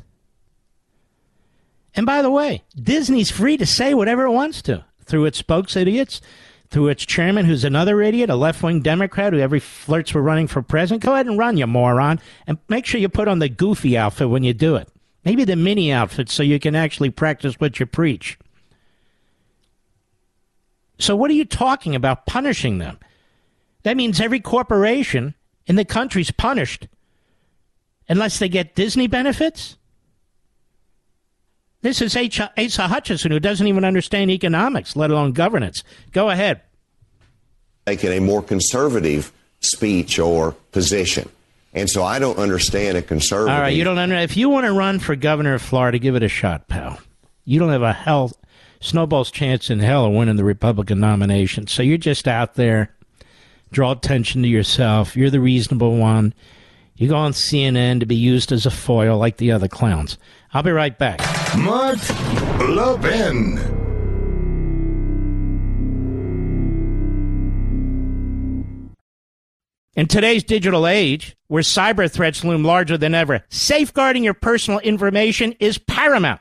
And by the way, Disney's free to say whatever it wants to through its spokes idiots, through its chairman, who's another idiot, a left wing Democrat who every flirts for running for president. Go ahead and run, you moron. And make sure you put on the goofy outfit when you do it. Maybe the mini outfit so you can actually practice what you preach. So, what are you talking about punishing them? That means every corporation in the country's punished unless they get Disney benefits? This is Asa Hutchinson, who doesn't even understand economics, let alone governance. Go ahead. Making a more conservative speech or position. And so I don't understand a conservative. All right, you don't understand. If you want to run for governor of Florida, give it a shot, pal. You don't have a hell snowball's chance in hell of winning the Republican nomination. So you're just out there, draw attention to yourself. You're the reasonable one. You go on CNN to be used as a foil like the other clowns. I'll be right back. In today's digital age, where cyber threats loom larger than ever, safeguarding your personal information is paramount.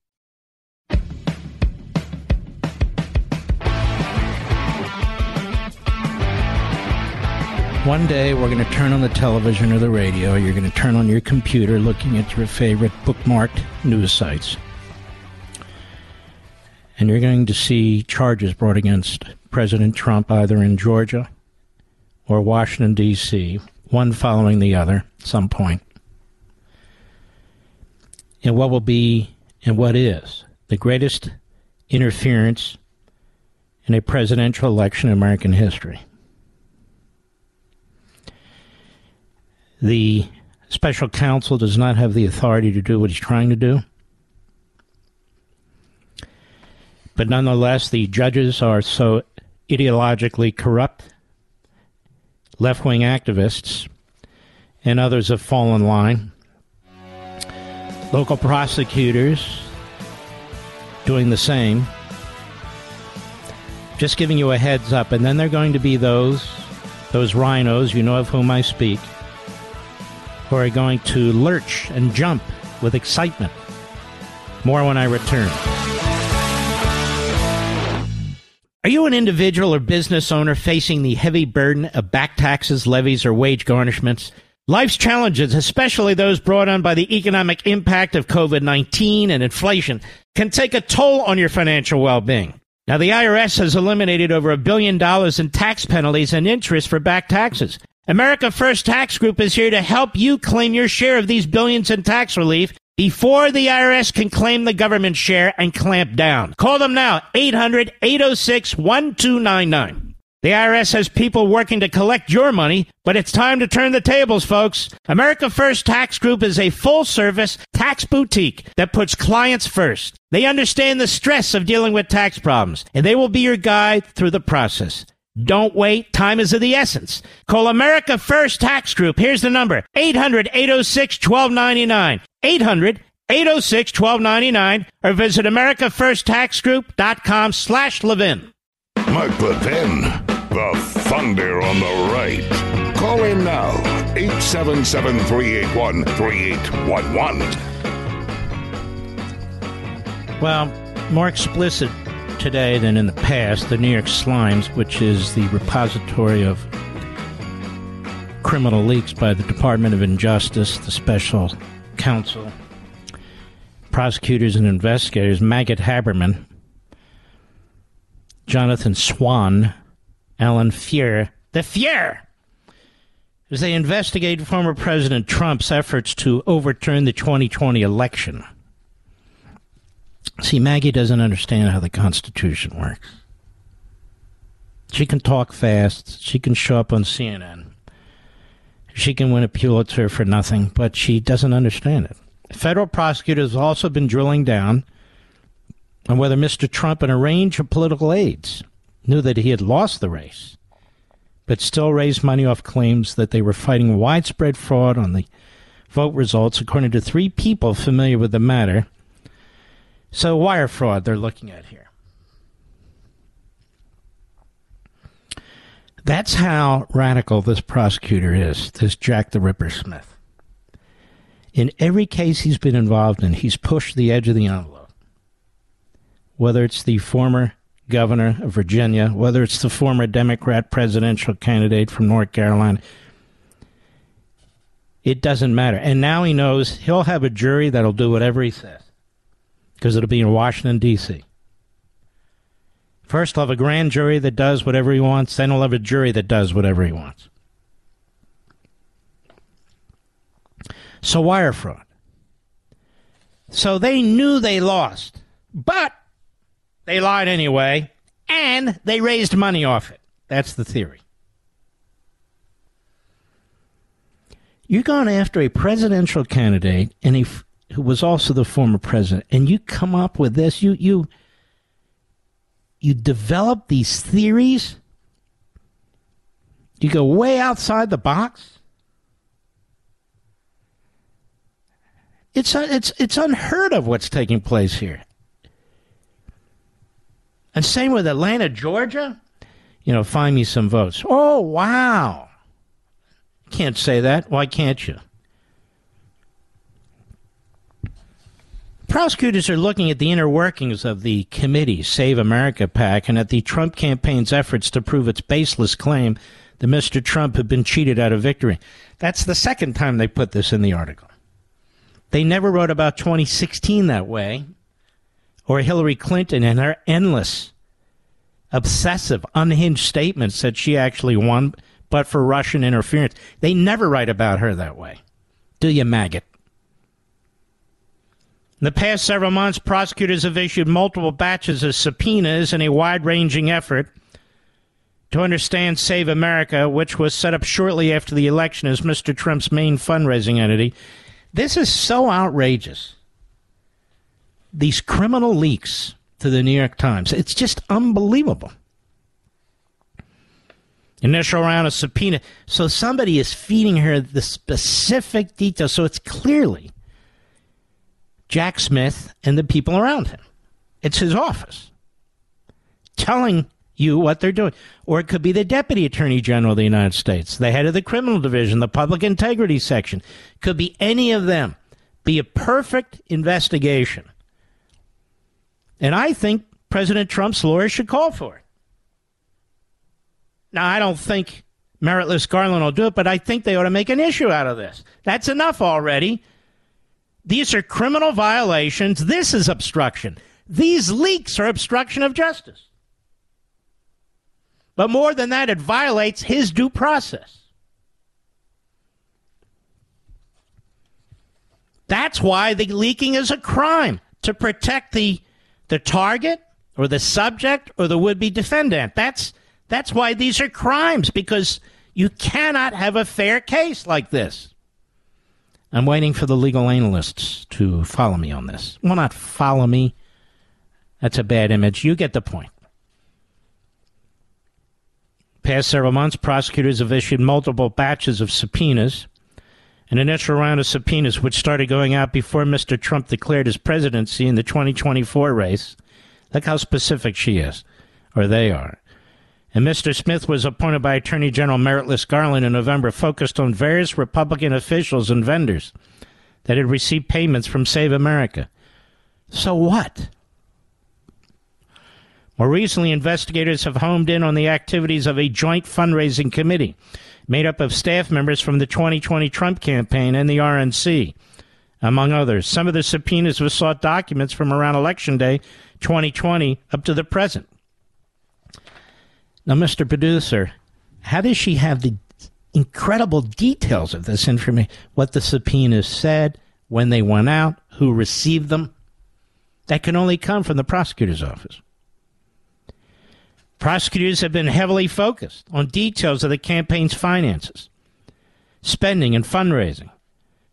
One day we're going to turn on the television or the radio. You're going to turn on your computer looking at your favorite bookmarked news sites. And you're going to see charges brought against President Trump either in Georgia or Washington, D.C., one following the other at some point. And what will be and what is the greatest interference in a presidential election in American history. The special counsel does not have the authority to do what he's trying to do. But nonetheless, the judges are so ideologically corrupt, left wing activists, and others have fallen in line. Local prosecutors doing the same. Just giving you a heads up, and then there are going to be those, those rhinos, you know of whom I speak, who are going to lurch and jump with excitement. More when I return. Are you an individual or business owner facing the heavy burden of back taxes, levies, or wage garnishments? Life's challenges, especially those brought on by the economic impact of COVID 19 and inflation, can take a toll on your financial well being. Now, the IRS has eliminated over a billion dollars in tax penalties and interest for back taxes. America First Tax Group is here to help you claim your share of these billions in tax relief before the IRS can claim the government share and clamp down. Call them now, 800 806 1299. The IRS has people working to collect your money, but it's time to turn the tables, folks. America First Tax Group is a full service tax boutique that puts clients first. They understand the stress of dealing with tax problems, and they will be your guide through the process. Don't wait. Time is of the essence. Call America First Tax Group. Here's the number 800 806 1299. 800 806 1299 or visit AmericaFirstTaxGroup.com slash Levin. Mark Levin, the thunder on the right. Call him now, 877 381 3811. Well, more explicit today than in the past, the New York Slimes, which is the repository of criminal leaks by the Department of Injustice, the special counsel, prosecutors, and investigators, Maggot Haberman, Jonathan Swan, Alan Fuhr, the Fuhr, as they investigate former President Trump's efforts to overturn the 2020 election. See, Maggie doesn't understand how the Constitution works. She can talk fast. She can show up on CNN. She can win a Pulitzer for nothing, but she doesn't understand it. Federal prosecutors have also been drilling down on whether Mr. Trump and a range of political aides knew that he had lost the race, but still raised money off claims that they were fighting widespread fraud on the vote results, according to three people familiar with the matter so, wire fraud they're looking at here. That's how radical this prosecutor is, this Jack the Ripper Smith. In every case he's been involved in, he's pushed the edge of the envelope. Whether it's the former governor of Virginia, whether it's the former Democrat presidential candidate from North Carolina, it doesn't matter. And now he knows he'll have a jury that'll do whatever he says because it'll be in Washington, D.C. First, he'll have a grand jury that does whatever he wants, then he'll have a jury that does whatever he wants. So, wire fraud. So they knew they lost, but they lied anyway, and they raised money off it. That's the theory. You're going after a presidential candidate, and he who was also the former president, and you come up with this, you you you develop these theories. You go way outside the box. It's uh, it's it's unheard of what's taking place here. And same with Atlanta, Georgia. You know, find me some votes. Oh wow! Can't say that. Why can't you? Prosecutors are looking at the inner workings of the committee, Save America PAC, and at the Trump campaign's efforts to prove its baseless claim that Mr. Trump had been cheated out of victory. That's the second time they put this in the article. They never wrote about 2016 that way, or Hillary Clinton and her endless, obsessive, unhinged statements that she actually won, but for Russian interference. They never write about her that way. Do you, maggot? In the past several months, prosecutors have issued multiple batches of subpoenas in a wide ranging effort to understand Save America, which was set up shortly after the election as Mr. Trump's main fundraising entity. This is so outrageous. These criminal leaks to the New York Times. It's just unbelievable. Initial round of subpoena. So somebody is feeding her the specific details. So it's clearly Jack Smith and the people around him. It's his office telling you what they're doing. Or it could be the Deputy Attorney General of the United States, the head of the criminal division, the public integrity section. Could be any of them. Be a perfect investigation. And I think President Trump's lawyers should call for it. Now, I don't think meritless Garland will do it, but I think they ought to make an issue out of this. That's enough already. These are criminal violations. This is obstruction. These leaks are obstruction of justice. But more than that, it violates his due process. That's why the leaking is a crime to protect the the target or the subject or the would-be defendant. That's that's why these are crimes because you cannot have a fair case like this. I'm waiting for the legal analysts to follow me on this. Well, not follow me. That's a bad image. You get the point. Past several months, prosecutors have issued multiple batches of subpoenas. And an initial round of subpoenas, which started going out before Mr. Trump declared his presidency in the 2024 race. Look how specific she is, or they are. And Mr. Smith was appointed by Attorney General Meritless Garland in November, focused on various Republican officials and vendors that had received payments from Save America. So what? More recently, investigators have homed in on the activities of a joint fundraising committee made up of staff members from the 2020 Trump campaign and the RNC, among others. Some of the subpoenas have sought documents from around Election Day 2020 up to the present. Now, Mr. Producer, how does she have the incredible details of this information? What the subpoenas said, when they went out, who received them? That can only come from the prosecutor's office. Prosecutors have been heavily focused on details of the campaign's finances, spending, and fundraising,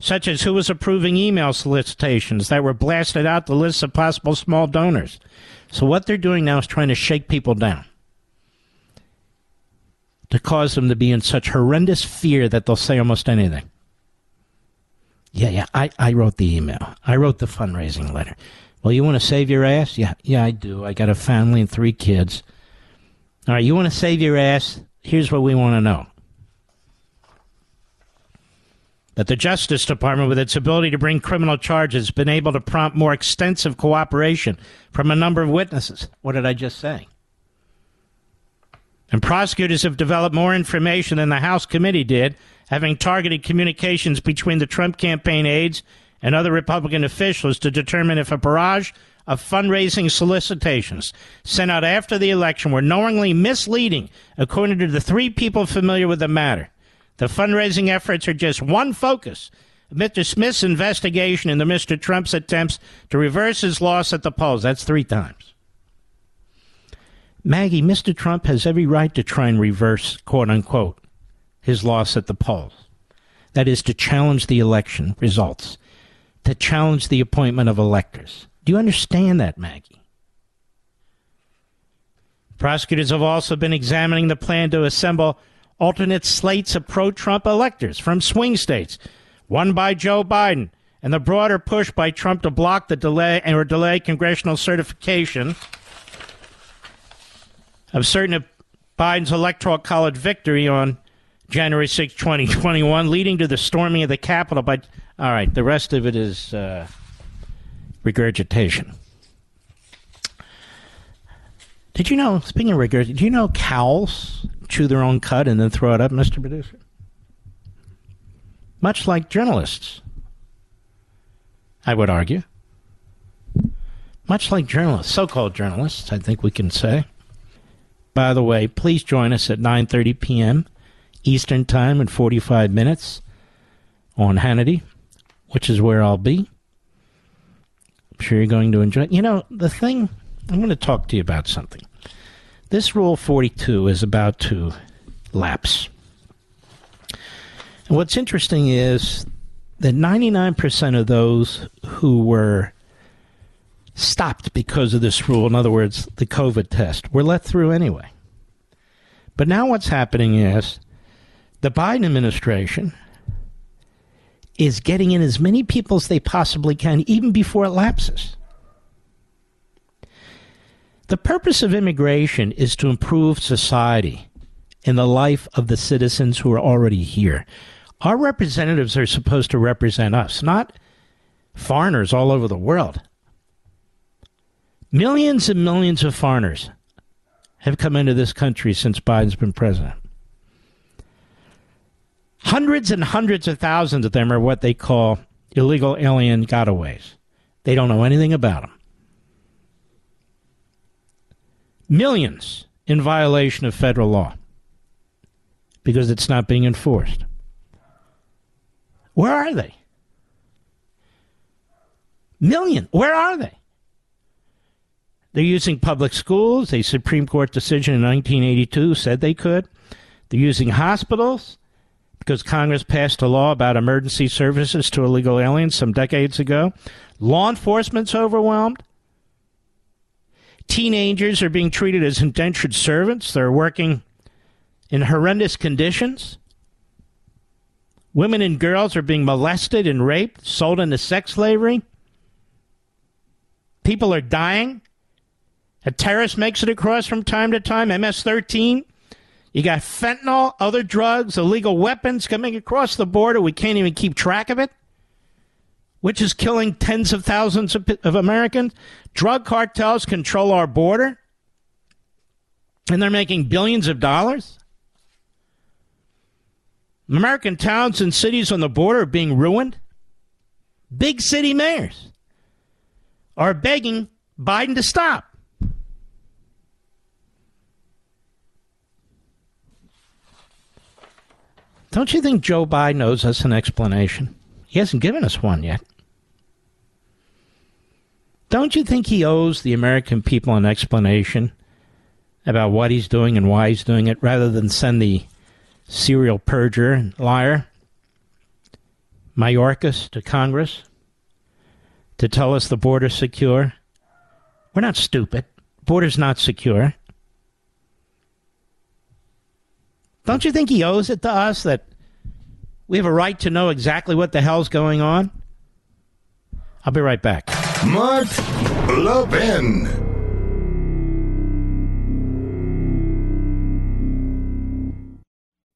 such as who was approving email solicitations that were blasted out the lists of possible small donors. So, what they're doing now is trying to shake people down to cause them to be in such horrendous fear that they'll say almost anything. Yeah, yeah, I, I wrote the email. I wrote the fundraising letter. Well, you want to save your ass? Yeah, yeah, I do. I got a family and three kids. All right, you want to save your ass? Here's what we want to know. That the Justice Department, with its ability to bring criminal charges, has been able to prompt more extensive cooperation from a number of witnesses. What did I just say? And prosecutors have developed more information than the House committee did, having targeted communications between the Trump campaign aides and other Republican officials to determine if a barrage of fundraising solicitations sent out after the election were knowingly misleading, according to the three people familiar with the matter. The fundraising efforts are just one focus of Mr. Smith's investigation into Mr. Trump's attempts to reverse his loss at the polls. That's three times. Maggie, Mr. Trump has every right to try and reverse, quote unquote, his loss at the polls. That is to challenge the election results, to challenge the appointment of electors. Do you understand that, Maggie? Prosecutors have also been examining the plan to assemble alternate slates of pro Trump electors from swing states, won by Joe Biden, and the broader push by Trump to block the delay or delay congressional certification of certain of Biden's electoral college victory on January 6, 2021, leading to the storming of the Capitol. But all right, the rest of it is uh, regurgitation. Did you know, speaking of regurgitation, did you know cows chew their own cud and then throw it up, Mr. Producer? Much like journalists, I would argue. Much like journalists, so-called journalists, I think we can say. By the way, please join us at 9:30 p.m. Eastern Time in 45 minutes on Hannity, which is where I'll be. I'm sure you're going to enjoy. It. You know, the thing I'm going to talk to you about something. This Rule 42 is about to lapse. And what's interesting is that 99% of those who were stopped because of this rule, in other words, the COVID test, were let through anyway. But now what's happening is the Biden administration is getting in as many people as they possibly can, even before it lapses. The purpose of immigration is to improve society and the life of the citizens who are already here. Our representatives are supposed to represent us, not foreigners all over the world. Millions and millions of foreigners have come into this country since Biden's been president. Hundreds and hundreds of thousands of them are what they call illegal alien gotaways. They don't know anything about them. Millions in violation of federal law because it's not being enforced. Where are they? Million. Where are they? They're using public schools. A Supreme Court decision in 1982 said they could. They're using hospitals because Congress passed a law about emergency services to illegal aliens some decades ago. Law enforcement's overwhelmed. Teenagers are being treated as indentured servants. They're working in horrendous conditions. Women and girls are being molested and raped, sold into sex slavery. People are dying. A terrorist makes it across from time to time, MS 13. You got fentanyl, other drugs, illegal weapons coming across the border. We can't even keep track of it which is killing tens of thousands of, of Americans. Drug cartels control our border, and they're making billions of dollars. American towns and cities on the border are being ruined. Big city mayors are begging Biden to stop. Don't you think Joe Biden owes us an explanation? He hasn't given us one yet. Don't you think he owes the American people an explanation about what he's doing and why he's doing it rather than send the serial perjurer and liar Mayorkas to Congress to tell us the border's secure? We're not stupid. Border's not secure. Don't you think he owes it to us that we have a right to know exactly what the hell's going on. I'll be right back. Mark Levin.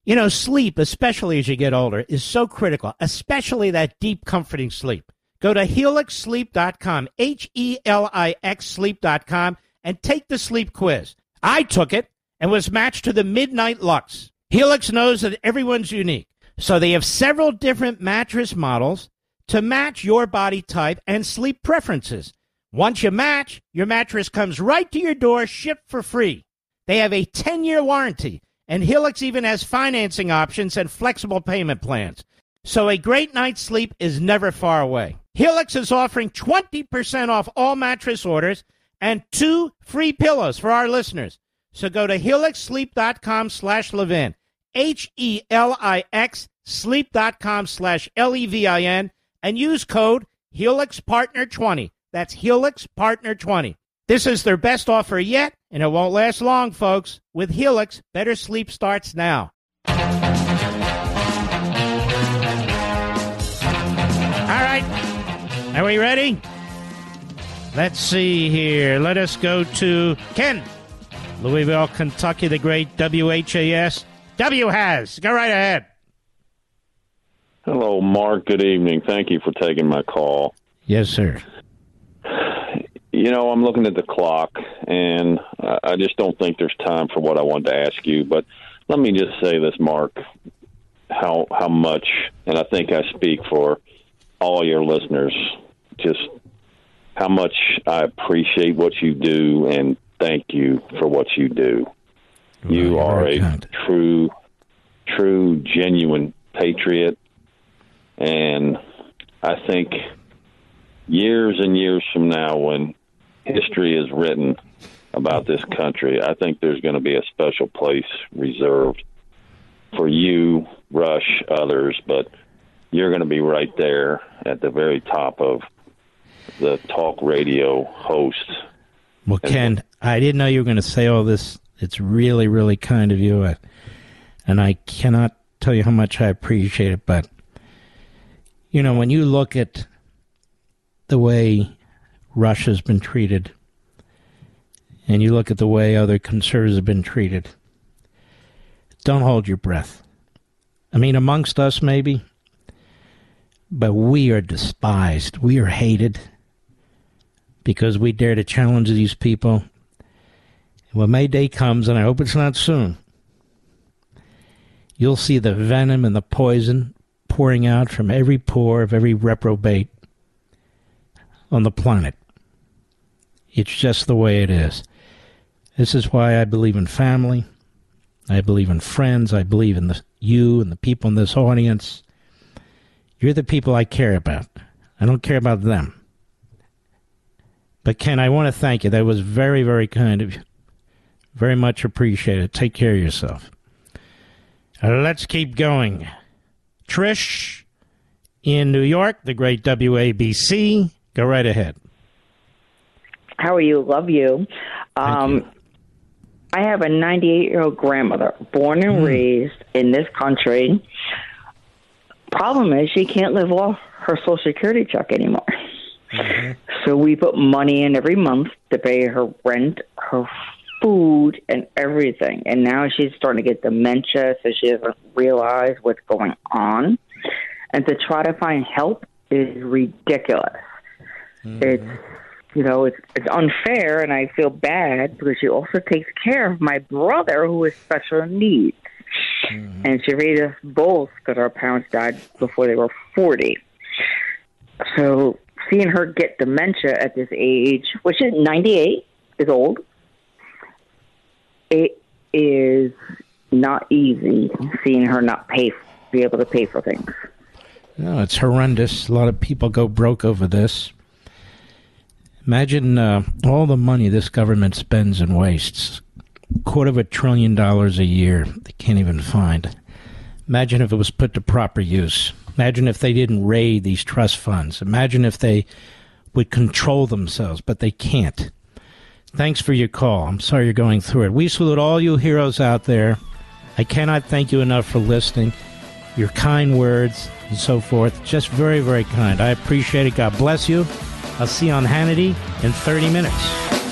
You know, sleep, especially as you get older, is so critical, especially that deep, comforting sleep. Go to helixsleep.com, H E L I X sleep.com, and take the sleep quiz. I took it and was matched to the Midnight Lux. Helix knows that everyone's unique. So they have several different mattress models to match your body type and sleep preferences. Once you match, your mattress comes right to your door, shipped for free. They have a 10 year warranty, and Helix even has financing options and flexible payment plans. So a great night's sleep is never far away. Helix is offering 20% off all mattress orders and two free pillows for our listeners. So go to helixsleep.com slash Levin. H E L I X sleep.com slash L E V I N and use code HelixPartner20. That's HelixPartner20. This is their best offer yet, and it won't last long, folks. With Helix, better sleep starts now. All right. Are we ready? Let's see here. Let us go to Ken, Louisville, Kentucky, the great WHAS. WHAS. Go right ahead. Hello, Mark. Good evening. Thank you for taking my call. Yes, sir. You know, I'm looking at the clock, and I just don't think there's time for what I wanted to ask you. But let me just say this, Mark, how how much, and I think I speak for all your listeners, just how much I appreciate what you do, and thank you for what you do. You are a true, true, genuine patriot, and I think years and years from now, when history is written about this country, I think there's going to be a special place reserved for you, Rush, others, but you're going to be right there at the very top of the talk radio host. Well, Ken, I didn't know you were going to say all this. It's really, really kind of you. uh, And I cannot tell you how much I appreciate it. But, you know, when you look at the way Rush's been treated, and you look at the way other conservatives have been treated, don't hold your breath. I mean, amongst us, maybe, but we are despised. We are hated because we dare to challenge these people. When May Day comes, and I hope it's not soon, you'll see the venom and the poison pouring out from every pore of every reprobate on the planet. It's just the way it is. This is why I believe in family. I believe in friends. I believe in the, you and the people in this audience. You're the people I care about. I don't care about them. But Ken, I want to thank you. That was very, very kind of you. Very much appreciated. Take care of yourself. Uh, let's keep going. Trish in New York, the great WABC. Go right ahead. How are you? Love you. Um, I have a 98 year old grandmother, born and raised in this country. Problem is, she can't live off her Social Security check anymore. So we put money in every month to pay her rent, her food, and everything. And now she's starting to get dementia, so she doesn't realize what's going on. And to try to find help is ridiculous. Mm-hmm. It's you know, it's it's unfair, and I feel bad because she also takes care of my brother who has special needs, mm-hmm. and she raised us both because our parents died before they were forty. So seeing her get dementia at this age, which is ninety eight, is old. It is not easy seeing her not pay, be able to pay for things. No, it's horrendous. A lot of people go broke over this. Imagine uh, all the money this government spends and wastes. Quarter of a trillion dollars a year they can't even find. Imagine if it was put to proper use. Imagine if they didn't raid these trust funds. Imagine if they would control themselves, but they can't. Thanks for your call. I'm sorry you're going through it. We salute all you heroes out there. I cannot thank you enough for listening, your kind words, and so forth. Just very, very kind. I appreciate it. God bless you. I'll see you on Hannity in 30 minutes.